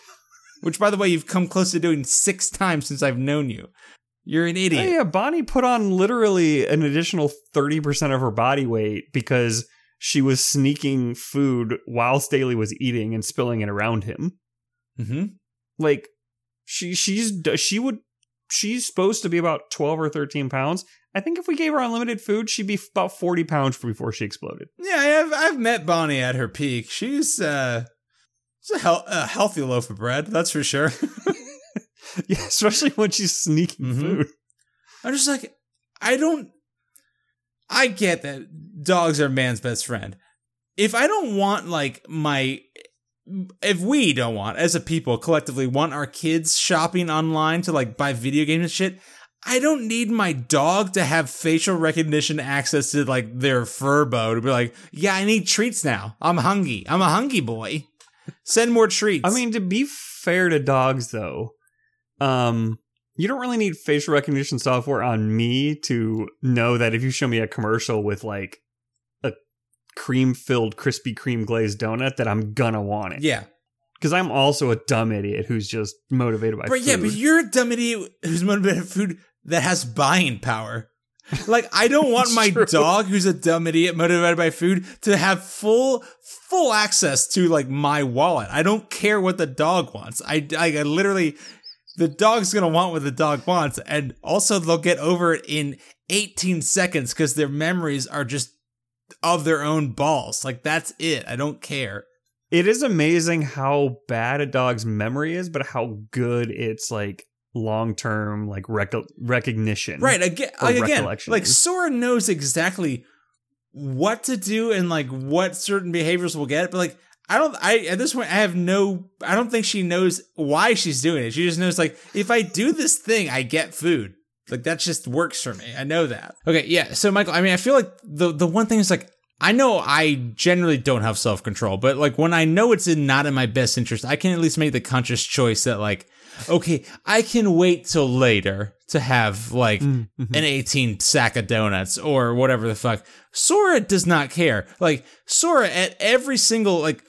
Which, by the way, you've come close to doing six times since I've known you. You're an idiot. Oh, yeah, Bonnie put on literally an additional 30% of her body weight because she was sneaking food while Staley was eating and spilling it around him. hmm Like she she's she would she's supposed to be about 12 or 13 pounds. I think if we gave her unlimited food, she'd be about 40 pounds before she exploded. Yeah, I've, I've met Bonnie at her peak. She's uh, she's a, hel- a healthy loaf of bread, that's for sure. Yeah, especially when she's sneaking Mhm. food. I'm just like, I don't. I get that dogs are man's best friend. If I don't want like my, if we don't want as a people collectively want our kids shopping online to like buy video games and shit, I don't need my dog to have facial recognition access to like their furbo to be like, yeah, I need treats now. I'm hungry. I'm a hungry boy. Send more treats. I mean, to be fair to dogs, though, um, you don't really need facial recognition software on me to know that if you show me a commercial with like a cream filled Krispy Kreme glazed donut, that I'm gonna want it. yeah, Because I'm also a dumb idiot who's just motivated by but food. yeah, but you're a dumb idiot who's motivated by food that has buying power. Like I don't want my true. dog who's a dumb idiot motivated by food to have full full access to like my wallet. I don't care what the dog wants. I I, I literally the dog's gonna want what the dog wants, and also they'll get over it in 18 seconds because their memories are just of their own balls. Like that's it. I don't care. it is amazing how bad a dog's memory is, but how good its like long term like rec- recognition. Right. Again, like, again, like. Sora knows exactly what to do and like what certain behaviors will get, but like I don't. I at this point I have no. I don't think she knows why she's doing it. She just knows like if I do this thing, I get food. Like that just works for me. I know that. Okay, yeah. So Michael, I mean, I feel like the the one thing is like I know I generally don't have self control, but like when I know it's in not in my best interest, I can at least make the conscious choice that like, okay, I can wait till later to have like Mhm. an 18 sack of donuts or whatever the fuck. Sora does not care. Like Sora at every single like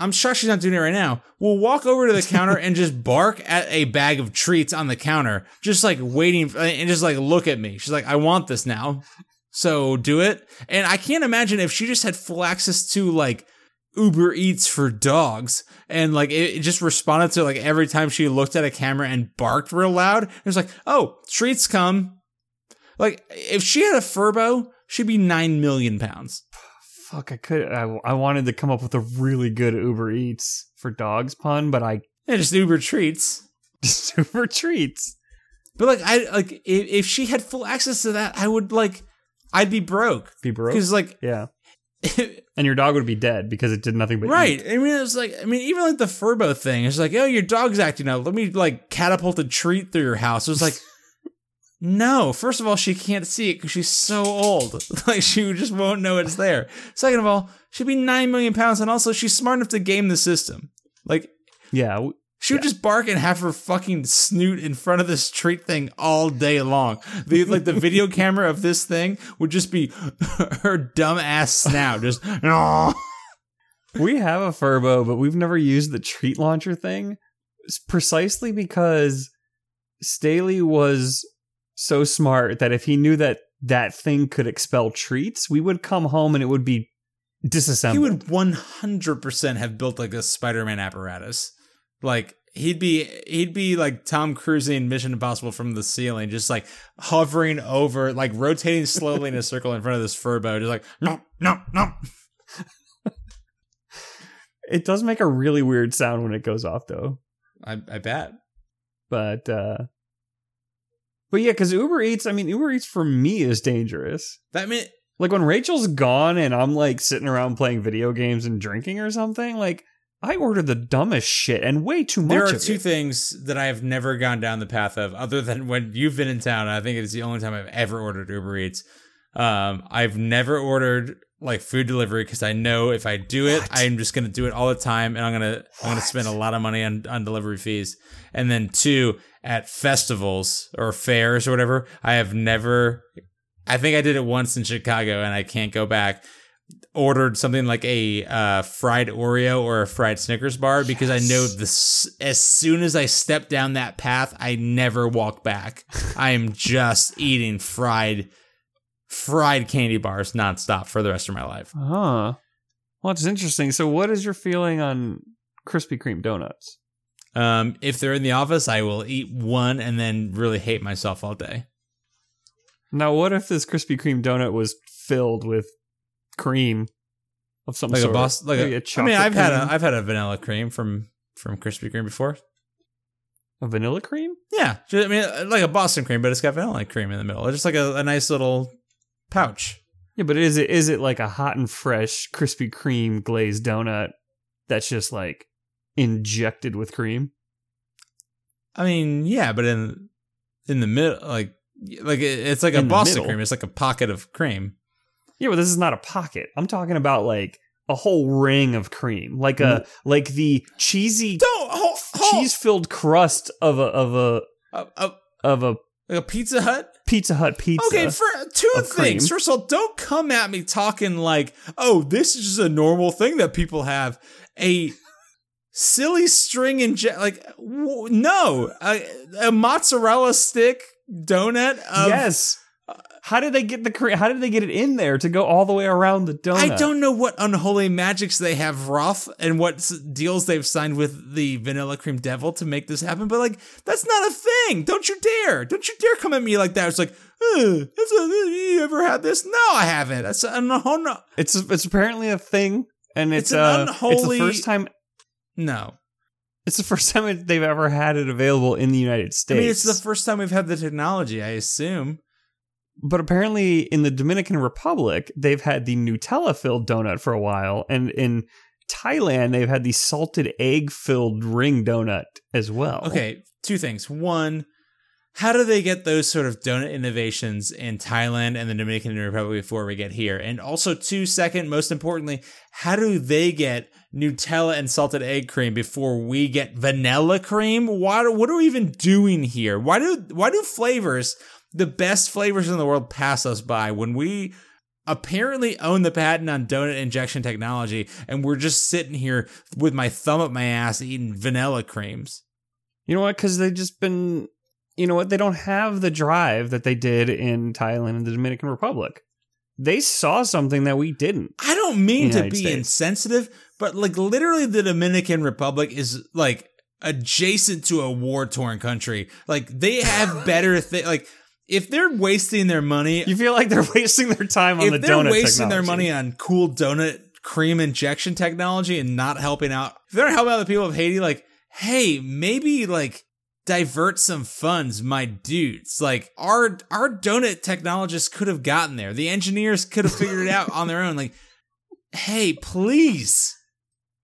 I'm shocked she's not doing it right now. Will walk over to the counter and just bark at a bag of treats on the counter, just like waiting uh, and just like look at me. She's like, I want this now. So do it. And I can't imagine if she just had full access to like Uber Eats for dogs and like it, it just responded to like every time she looked at a camera and barked real loud. It was like, oh, treats come. Like if she had a Furbo, she'd be nine million pounds. Fuck, I could. I, I wanted to come up with a really good Uber Eats for dogs pun, but I Yeah, just Uber treats. just Uber treats. But like I like if, if she had full access to that, I would like I'd be broke Be broke. because like Yeah, and your dog would be dead because it did nothing but right. eat. I mean, it's like I mean, even like the Furbo thing. It's like, oh, your dog's acting out. Let me like catapult a treat through your house. It was like. No, first of all, she can't see it because she's so old. Like she just won't know it's there. Second of all, she'd be nine million pounds, and also she's smart enough to game the system. Like Yeah, She would just bark and have her fucking snoot in front of this treat thing all day long. The like the video camera of this thing would just be her dumb ass snout, just no. we have a Furbo, but we've never used the treat launcher thing, s- precisely because Staley was so smart that if he knew that that thing could expel treats, we would come home and it would be disassembled. He would one hundred percent have built like a Spider-Man apparatus. Like he'd be he'd be like Tom Cruise in Mission Impossible from the ceiling, just like hovering over, like rotating slowly in a circle in front of this Furbo, just like no, no, no. It does make a really weird sound when it goes off, though. I, I bet. But uh but yeah, because Uber Eats, I mean, Uber Eats for me is dangerous. That mean Like when Rachel's gone and I'm like sitting around playing video games and drinking or something, like I order the dumbest shit and way too much. There are two it. things that I have never gone down the path of, other than when you've been in town. I think it's the only time I've ever ordered Uber Eats. Um, I've never ordered like food delivery because I know if I do it, What? I'm just gonna do it all the time, and I'm gonna I'm gonna spend a lot of money on on delivery fees. And then two, at festivals or fairs or whatever, I have never. I think I did it once in Chicago, and I can't go back. Ordered something like a uh, fried Oreo or a fried Snickers bar because I know this. As soon as I step down that path, I never walk back. I am just eating fried, fried candy bars nonstop for the rest of my life. Huh. Well, it's interesting. So, what is your feeling on Krispy Kreme donuts? Um, if they're in the office, I will eat one and then really hate myself all day. Now, what if this Krispy Kreme donut was filled with cream of some Like sort? a boss, like Maybe a, I chocolate mean, I've had a I've had a vanilla cream from from Krispy Kreme before. a vanilla cream. Yeah, I mean, like a Boston cream, but it's got vanilla cream in the middle. It's just like a, a nice little pouch. Yeah, but is it is it like a hot and fresh Krispy Kreme glazed donut that's just like injected with cream? I mean, yeah, but in in the middle, like like it- it's like a In the Boston cream. It's like a pocket of cream. Yeah, but this is not a pocket. I'm talking about like a whole ring of cream, like a like the cheesy Don't hold, hold. cheese filled crust of a of a Uh, uh, of a like a Pizza Hut. Pizza Hut pizza. Okay, for two things. cream. First of all, don't come at me talking like, "Oh, this is just a normal thing that people have." A silly string and inje like w- no, a, a mozzarella stick donut. Of, yes. How did they get the how did they get it in there to go all the way around the donut? I don't know what unholy magics they have rough and what deals they've signed with the vanilla cream devil to make this happen, but like that's not a thing. Don't you dare! Don't you dare come at me like that. It's like, uh, that's a, you ever had this? No, I haven't. That's a, no, no, It's it's apparently a thing, and it's, It's an uh, it's unholy- the first time no. it's the first time they've ever had it available in the United States. I mean, it's the first time we've had the technology. I assume. but apparently in the Dominican Republic, they've had the Nutella filled donut for a while, and in Thailand, they've had the salted egg filled ring donut as well. Okay, two things. One, how do they get those sort of donut innovations in Thailand and the Dominican Republic before we get here? And also, two, second, most importantly, how do they get Nutella and salted egg cream before we get vanilla cream? What are we even doing here? Why do why do flavors, the best flavors in the world, pass us by when we? Apparently own the patent on donut injection technology, and we're just sitting here with my thumb up my ass eating vanilla creams. You know what? Because they've just been, you know what? They don't have the drive that they did in Thailand and the Dominican Republic. They saw something that we didn't. I don't mean to be States. insensitive, but like literally the Dominican Republic is like adjacent to a war torn country. Like they have better things. Like if they're wasting their money, You feel like they're wasting their time on if the they're donut wasting their money on cool donut cream injection technology and not helping out, if they're helping out the people of Haiti, like, hey, maybe like divert some funds, my dudes. Like our our donut technologists could have gotten there. The engineers could have figured it out on their own. Like, hey, please.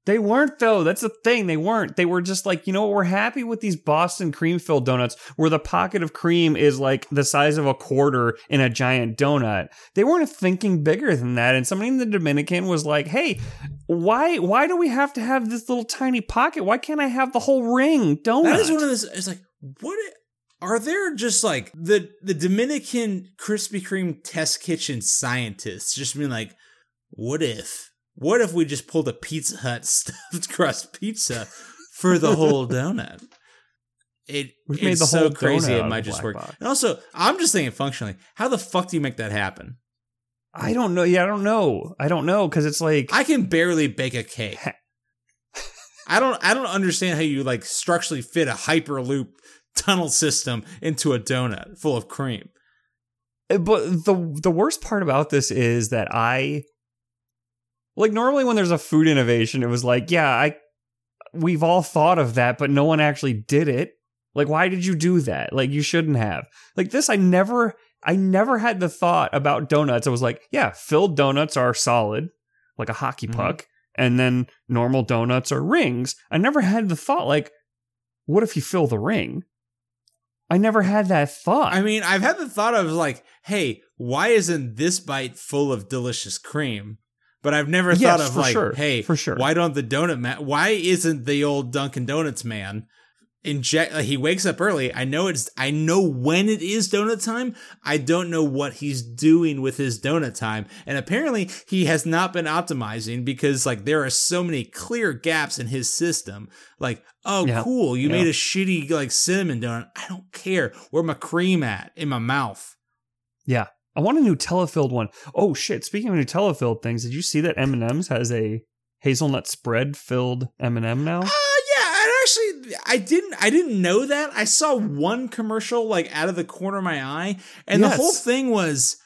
They weren't though. That's the thing. They weren't. They were just like, you know what? We're happy with these Boston cream filled donuts where the pocket of cream is like the size of a quarter in a giant donut. They weren't thinking bigger than that. And somebody in the Dominican was like, hey, why why do we have to have this little tiny pocket? Why can't I have the whole ring donut? That is one of those. It's like, what are there? Just like the the Dominican Krispy Kreme test kitchen scientists just being like, what if? What if we just pulled a Pizza Hut stuffed crust pizza for the whole donut? It We've it's so crazy. It might just work. Box. And also, I'm just thinking functionally. How the fuck do you make that happen? I don't know. Yeah, I don't know. I don't know because it's like I can barely bake a cake. I don't. I don't understand how you like structurally fit a hyperloop tunnel system into a donut full of cream. Uh, but the the worst part about this is that I like normally when there's a food innovation, it was like, yeah, I we've all thought of that, but no one actually did it. Like, why did you do that? Like, you shouldn't have. Like this, I never, I never had the thought about donuts. I was like, yeah, filled donuts are solid, like a hockey Mhm. puck, and then normal donuts are rings. I never had the thought like, what if you fill the ring? I never had that thought. I mean, I've had the thought of like, hey, why isn't this bite full of delicious cream? But I've never Yes, thought of for like, sure, hey, for sure. why don't the donut man? Why isn't the old Dunkin' Donuts man inject? Like, he wakes up early. I know it's. I know when it is donut time. I don't know what he's doing with his donut time, and apparently he has not been optimizing because like there are so many clear gaps in his system. Like, oh, Yeah. cool, you Yeah. made a shitty like cinnamon donut. I don't care. Where my cream at in my mouth? Yeah, I want a Nutella filled one. Oh shit! Speaking of Nutella filled things, did you see that M and M's has a hazelnut spread filled M and m now? Uh yeah, and actually I didn't I didn't know that. I saw one commercial like out of the corner of my eye and Yes. the whole thing was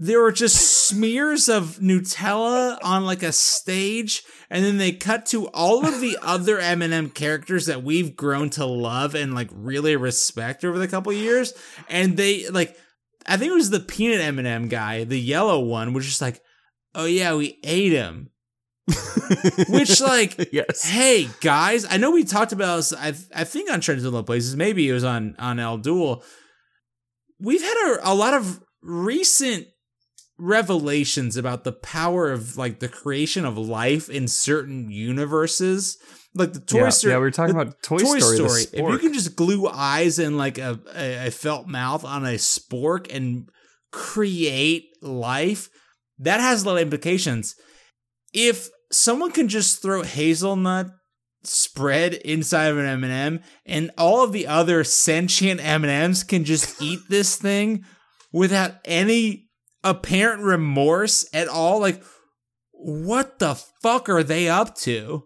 there were just smears of Nutella on like a stage and then they cut to all of the other M&M characters that we've grown to love and like really respect over the couple years and they like I think it was the peanut M&M guy, the yellow one, was just like, "Oh yeah, we ate him." Which like yes, hey guys, I know we talked about this, I I think on Trends in Low Places, maybe it was on on El Duel. We've had a, a lot of recent revelations about the power of like the creation of life in certain universes. Like the Toy yeah, Story. yeah, we were talking about Toy, Toy Story. Story. If you can just glue eyes and like a, a, a felt mouth on a spork and create life, that has a lot of implications. If someone can just throw hazelnut spread inside of an M&M and all of the other sentient M&Ms can just eat this thing without any apparent remorse at all like what the fuck are they up to?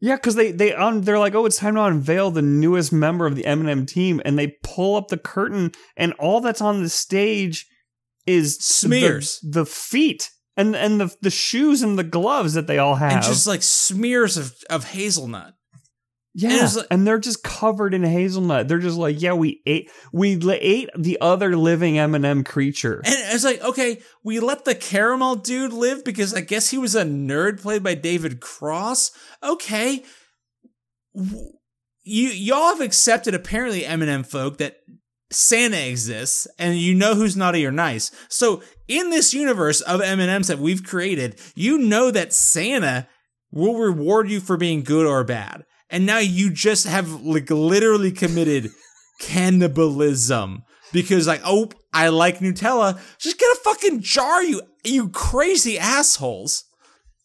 Yeah, because they they un, they're like, oh, it's time to unveil the newest member of the M&M team, and they pull up the curtain, and all that's on the stage is the- Smears. the, feet and and the the shoes and the gloves that they all have, And just like smears of, of hazelnut. Yeah, and like- and they're just covered in hazelnut. They're just like, yeah, we ate we ate the other living M&M creature. And it's like, okay, we let the caramel dude live because I guess he was a nerd played by David Cross. Okay. You y'all have accepted apparently M&M folk that Santa exists and you know who's naughty or nice. So in this universe of M&Ms that we've created, you know that Santa will reward you for being good or bad. And now you just have like literally committed cannibalism because like, oh, I like Nutella. Just get a fucking jar, you you crazy assholes.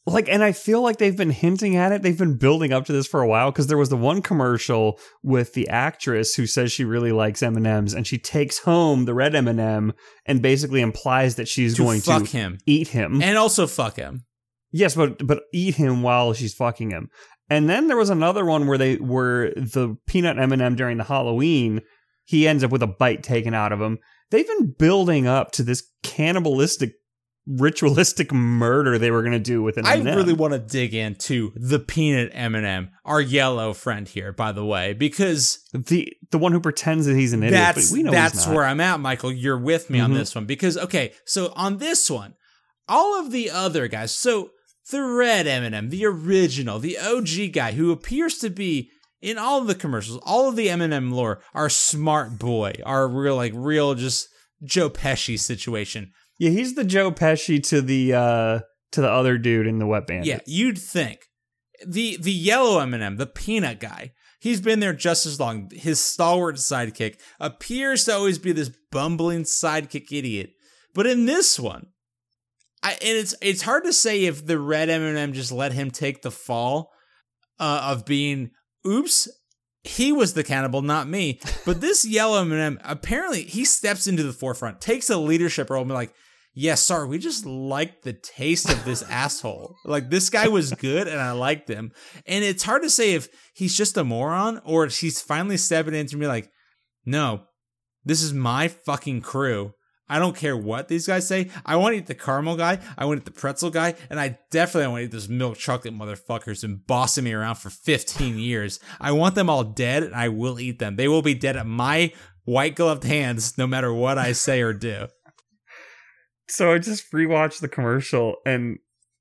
like and i feel like they've been hinting at it they've been building up to this for a while because there was the one commercial with the actress who says she really likes m&ms and she takes home the red m&m and basically implies that she's To going fuck to him. eat him And also fuck him. yes but but eat him while she's fucking him and then there was another one where they were the peanut m&m during the halloween he ends up with a bite taken out of him they've been building up to this cannibalistic ritualistic murder they were going to do with an I M&M. really want to dig into the peanut M&M, our yellow friend here, by the way, because the the one who pretends that he's an idiot. that's but we know that's where I'm at, Michael. You're with me on Mhm. this one because okay, so on this one, all of the other guys, so the red M&M, the original, the OG guy who appears to be in all of the commercials, all of the M&M lore, our smart boy, our real like real just Joe Pesci situation. Yeah, he's the Joe Pesci to the uh to the other dude in the Wet Bandits. Yeah, you'd think the the yellow M&M, the peanut guy. He's been there just as long. His stalwart sidekick appears to always be this bumbling sidekick idiot. But in this one, I and it's it's hard to say if the red M&M just let him take the fall uh, of being oops, he was the cannibal, not me. But this yellow M&M apparently he steps into the forefront, takes a leadership role, and be like, yeah, sorry, we just liked the taste of this asshole. Like this guy was good and I liked him. And it's hard to say if he's just a moron or if he's finally stepping in to be like, no, this is my fucking crew. I don't care what these guys say. I want to eat the caramel guy. I want to eat the pretzel guy. And I definitely want to eat those milk chocolate motherfuckers and bossing me around for 15 years. I want them all dead and I will eat them. They will be dead at my white gloved hands no matter what I say or do. So I just rewatched the commercial and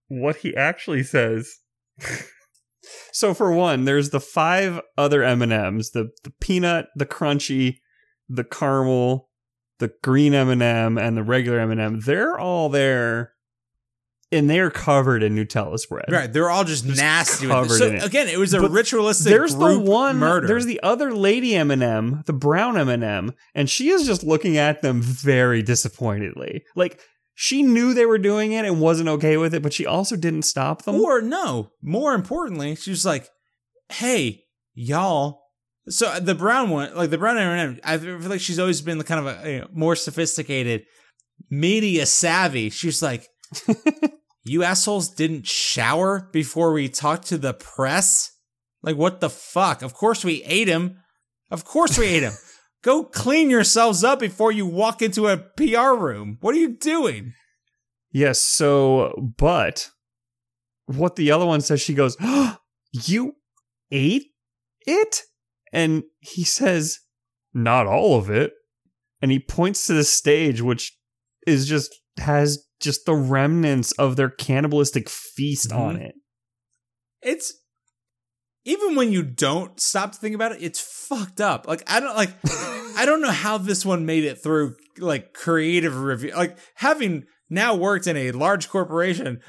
what he actually says. so for one, there's the five other M&Ms, the the peanut, the crunchy, the caramel, the green M&M and the regular M&M. They're all there and they're covered in Nutella spread. Right, they're all just, Just nasty. With it. covered So in it. again, it was a But ritualistic. There's the one murder. There's the other lady M&M, the brown M&M, and she is just looking at them very disappointedly. Like she knew they were doing it and wasn't okay with it, but she also didn't stop them. Or no, more importantly, she was like, "Hey, y'all." So the brown one, like the brown M&M, I feel like she's always been kind of a you know, more sophisticated, media savvy. She's like, "You assholes didn't shower before we talked to the press? Like, what the fuck? Of course we ate him. Of course we ate him." Go clean yourselves up before you walk into a PR room. What are you doing? Yes, so but what the other one says she goes, oh, "You ate it?" And he says, "Not all of it." And he points to the stage which is just has just the remnants of their cannibalistic feast on Mhm. it. it's even when you don't stop to think about it, it's fucked up. Like I don't like I don't know how this one made it through like creative review. Like having now worked in a large corporation.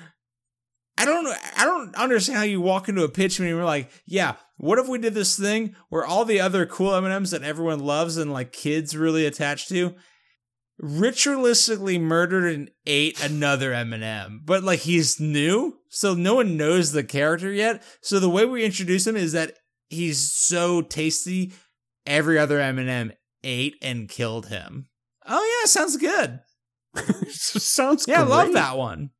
I don't know. I don't understand how you walk into a pitch meeting and you're like, yeah, what if we did this thing where all the other cool M&Ms that everyone loves and like kids really attached to ritualistically murdered and ate another M&M, but like he's new, so no one knows the character yet. So the way we introduce him is that he's so tasty, every other M&M ate and killed him. Oh yeah, sounds good. Sounds Yeah, I love that one.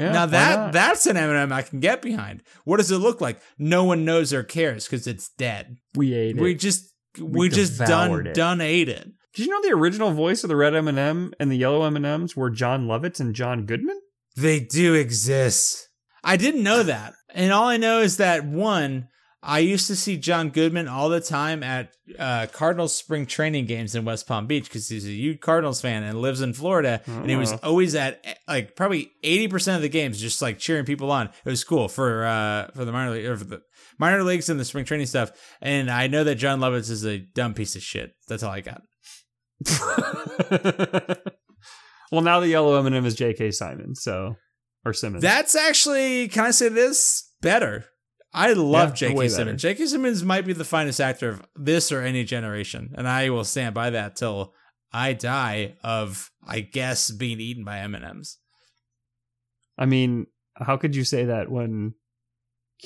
Yeah, now that that's an M&M I can get behind. What does it look like? No one knows or cares because it's dead. we ate it. We just we, We just done it. done ate it. Did you know the original voice of the red M&M and the yellow M&Ms were Jon Lovitz and John Goodman? They do exist. I didn't know that. And all I know is that one, I used to see John Goodman all the time at uh, Cardinals spring training games in West Palm Beach because he's a huge Cardinals fan and lives in Florida. And he was Oh. always at like probably 80% of the games, just like cheering people on. It was cool for uh, for the minor league or for the minor leagues and the spring training stuff. And I know that Jon Lovitz is a dumb piece of shit. That's all I got. well, now the yellow M&M is J.K. Simon, so or Simmons. That's actually, can I say this? Better. I love Yeah, J.K. Simmons. J.K. Simmons might be the finest actor of this or any generation, and I will stand by that till I die of, I guess, being eaten by M and M's. I mean, how could you say that when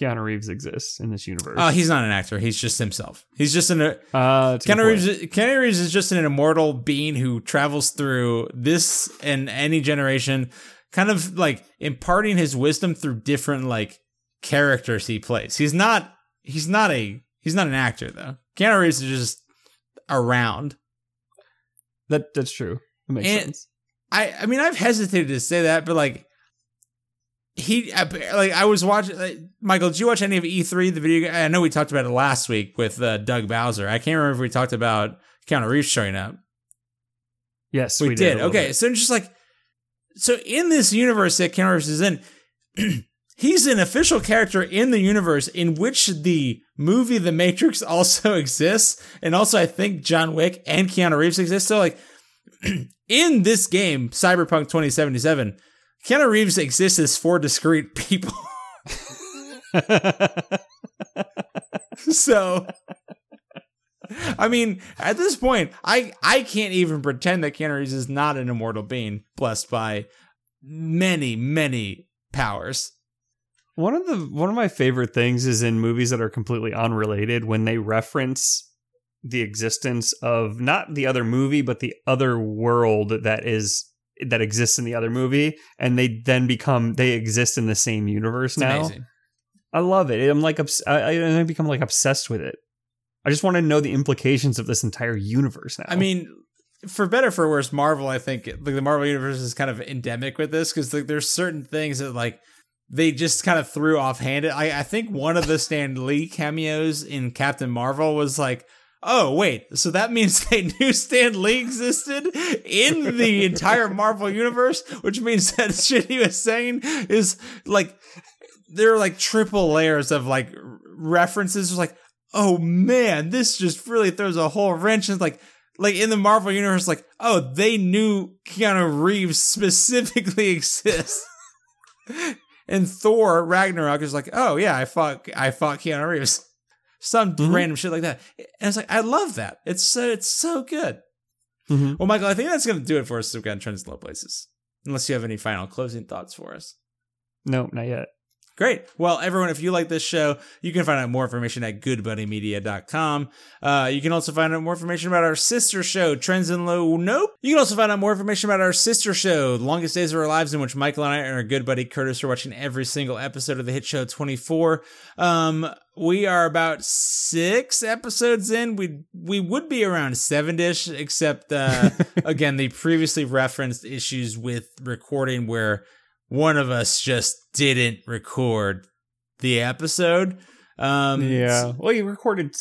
Keanu Reeves exists in this universe? Oh, he's not an actor. He's just himself. He's just an. uh, a Keanu. Reeves, Keanu Reeves is just an immortal being who travels through this and any generation, kind of like imparting his wisdom through different like characters he plays. He's not he's not a he's not an actor though. Keanu Reeves is just around. That that's true. That makes And- sense. I I mean I've hesitated to say that, but like he I- like I was watching. Like, Michael, did you watch any of E3? The video. I know we talked about it last week with uh, Doug Bowser. I can't remember if we talked about Keanu Reeves showing up. Yes, we, we, did. little Okay, bit. so just like so in this universe that Keanu Reeves is in, he's an official character in the universe in which the movie The Matrix also exists, and also I think John Wick and Keanu Reeves exist. So like in this game, Cyberpunk 2077, Keanu Reeves exists as four discrete people. so I mean, at this point, I I can't even pretend that Keanu Reeves is not an immortal being blessed by many, many powers. One of the one of my favorite things is in movies that are completely unrelated when they reference the existence of not the other movie but the other world that is that exists in the other movie and they then become they exist in the same universe It's now. amazing. I love it. I'm like I, I become like obsessed with it. I just want to know the implications of this entire universe now. I mean, for better or for worse, Marvel, I think like the Marvel universe is kind of endemic with this because like there's certain things that like they just kind of threw offhanded. I I think one of the Stan Lee cameos in Captain Marvel was like. Oh wait, so that means they knew Stan Lee existed in the entire Marvel universe, which means that shit he was saying is like there are like triple layers of like references. It's like, oh man, this just really throws a whole wrench. And like, like in the Marvel universe, like, oh, they knew Keanu Reeves specifically exists. And Thor Ragnarok is like, oh yeah, I fought, I fought Keanu Reeves. Some Mhm. random shit like that. And it's like, I love that. It's so, it's so good. Mhm. Well, Michael, I think that's going to do it for us. So we've got trends in low places. Unless you have any final closing thoughts for us. no, not yet. Great. Well, everyone, if you like this show, you can find out more information at goodbuddymedia.com. Uh, you can also find out more information about our sister show, Trends in Low Nope. You can also find out more information about our sister show, The Longest Days of Our Lives, in which Michael and I and our good buddy Curtis are watching every single episode of the hit show 24. Um, we are about six episodes in. We we would be around seven ish, except uh, again the previously referenced issues with recording where one of us just didn't record the episode. Um, yeah. Well, you recorded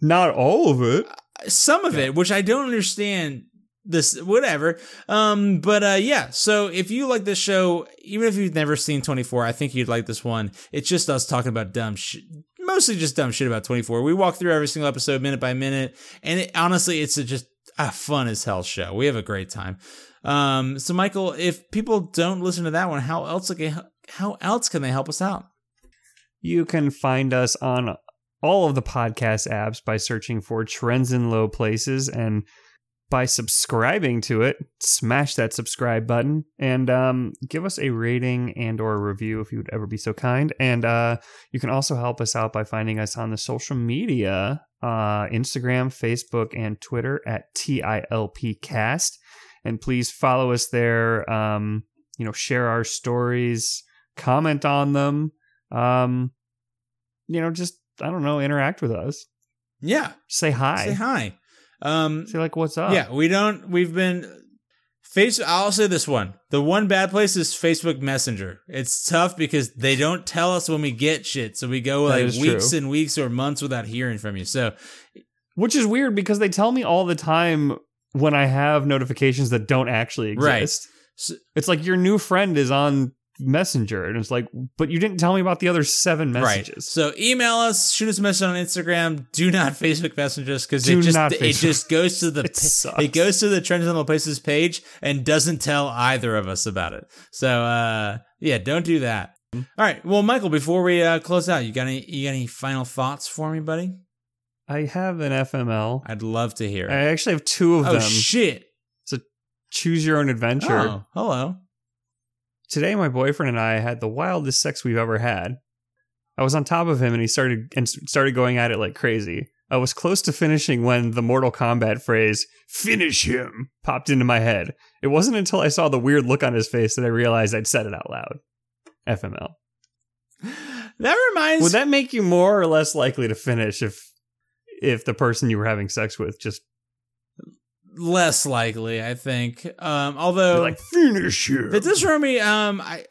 not all of it. some of it, which I don't understand. This whatever, um, but uh, yeah. So if you like this show, even if you've never seen Twenty Four, I think you'd like this one. It's just us talking about dumb shit, mostly just dumb shit about Twenty Four. We walk through every single episode minute by minute, and it, honestly, it's a just a fun as hell show. We have a great time. Um, so Michael, if people don't listen to that one, how else can how else can they help us out? You can find us on all of the podcast apps by searching for Trends in Low Places and by subscribing to it, smash that subscribe button and um, give us a rating and or a review if you would ever be so kind. And uh, you can also help us out by finding us on the social media, uh, Instagram, Facebook, and Twitter at TILPcast. And please follow us there. Um, you know, share our stories, comment on them. Um, you know, just I don't know, interact with us. Yeah, say hi. Say hi. Um, say like, what's up? Yeah, we don't. We've been face. I'll say this one. The one bad place is Facebook Messenger. It's tough because they don't tell us when we get shit, so we go like weeks true. and weeks or months without hearing from you. So, which is weird because they tell me all the time when I have notifications that don't actually exist. Right. So, it's like your new friend is on messenger and it's like but you didn't tell me about the other seven messages. Right. so email us shoot us a message on instagram do not facebook messages because it just it just goes to the it, pa- it, goes to the the places page and doesn't tell either of us about it. So uh yeah don't do that. All right. Well michael before we uh close out you got any you got any final thoughts for me buddy i have an fml i'd love to hear it. i actually have two of oh, them Oh shit it's a choose your own adventure oh, hello Today, my boyfriend and I had the wildest sex we've ever had. I was on top of him and he started and started going at it like crazy. I was close to finishing when the Mortal Kombat phrase, finish him, popped into my head. It wasn't until I saw the weird look on his face that I realized I'd said it out loud. FML. That reminds Would that make you more or less likely to finish if if the person you were having sex with just less likely, I think. Um, although You're like finish you, It does remind me. Um, I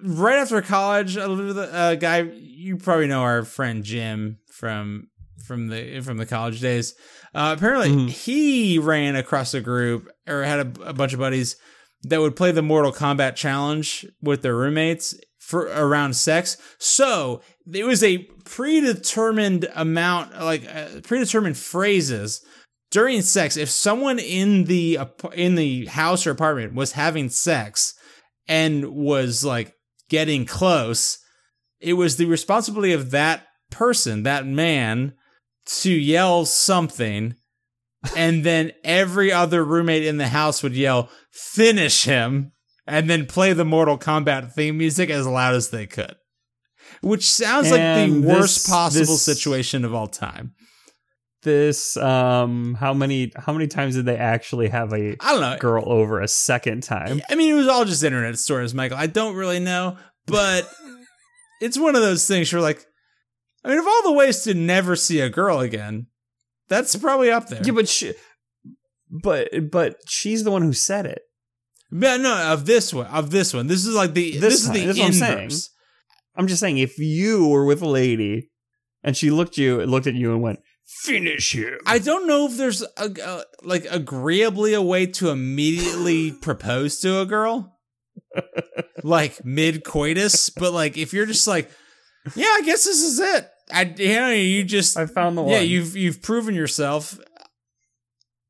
right after college, a uh, guy you probably know our friend Jim from from the from the college days. Uh, apparently, mm-hmm. he ran across a group or had a, a bunch of buddies that would play the Mortal Kombat challenge with their roommates for around sex. So it was a predetermined amount, like uh, predetermined phrases during sex, if someone in the in the house or apartment was having sex and was like getting close, it was the responsibility of that person, that man, to yell something, and then every other roommate in the house would yell, "Finish him!" And then play the Mortal Kombat theme music as loud as they could. Which sounds and like the worst possible this, situation of all time this um how many how many times did they actually have a I don't know girl over a second time? I mean it was all just internet stories, Michael. I don't really know, but it's one of those things you're like I mean of all the ways to never see a girl again, that's probably up there. Yeah, but she but but she's the one who said it. Yeah, no, of this one, of this one. This is like the this, this is the inverse. I'm, saying. I'm just saying, if you were with a lady and she looked you looked at you and went, finish him. I don't know if there's a, a like agreeably a way to immediately propose to a girl, like mid coitus. But like if you're just like, yeah, I guess this is it. I you know you just I found the one. Yeah, you've you've proven yourself.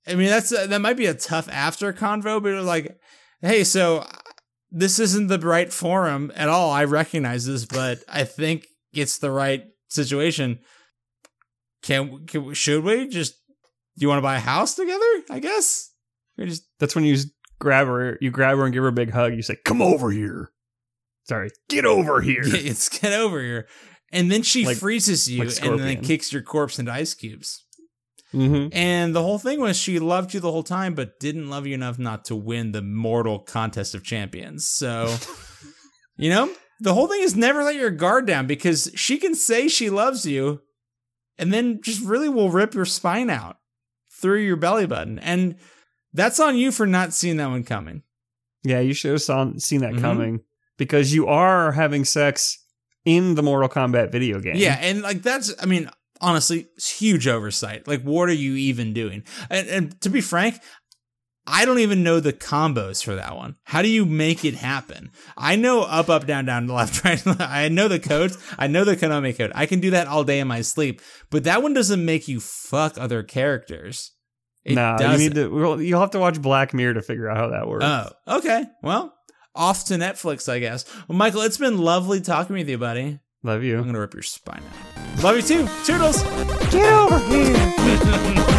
I mean that's that might be a tough after convo, but like, hey, so this isn't the right forum at all. I recognize this, but I think it's the right situation can, can should we just? Do you want to buy a house together? I guess. Just. That's when you grab her. You grab her and give her a big hug. You say, "Come over here." Sorry, get over here. it's get over here, and then she like, freezes you like and then kicks your corpse into ice cubes. Mm-hmm. And the whole thing was she loved you the whole time, but didn't love you enough not to win the mortal contest of champions. So, you know, the whole thing is never let your guard down because she can say she loves you, and then just really will rip your spine out through your belly button. And that's on you for not seeing that one coming. Yeah, you should have saw, seen that mm-hmm. coming because you are having sex in the Mortal Kombat video game. Yeah, and like that's, I mean, honestly, it's huge oversight. Like, what are you even doing? And, and to be frank, I don't even know the combos for that one. How do you make it happen? I know up, up, down, down, left, right. I know the codes. I know the Konami code. I can do that all day in my sleep. But that one doesn't make you fuck other characters. It nah, you need to. You'll have to watch Black Mirror to figure out how that works. Oh, okay. Well, off to Netflix, I guess. Well, Michael, it's been lovely talking with you, buddy. Love you. I'm gonna rip your spine out. Love you too. Toodles. Get over here.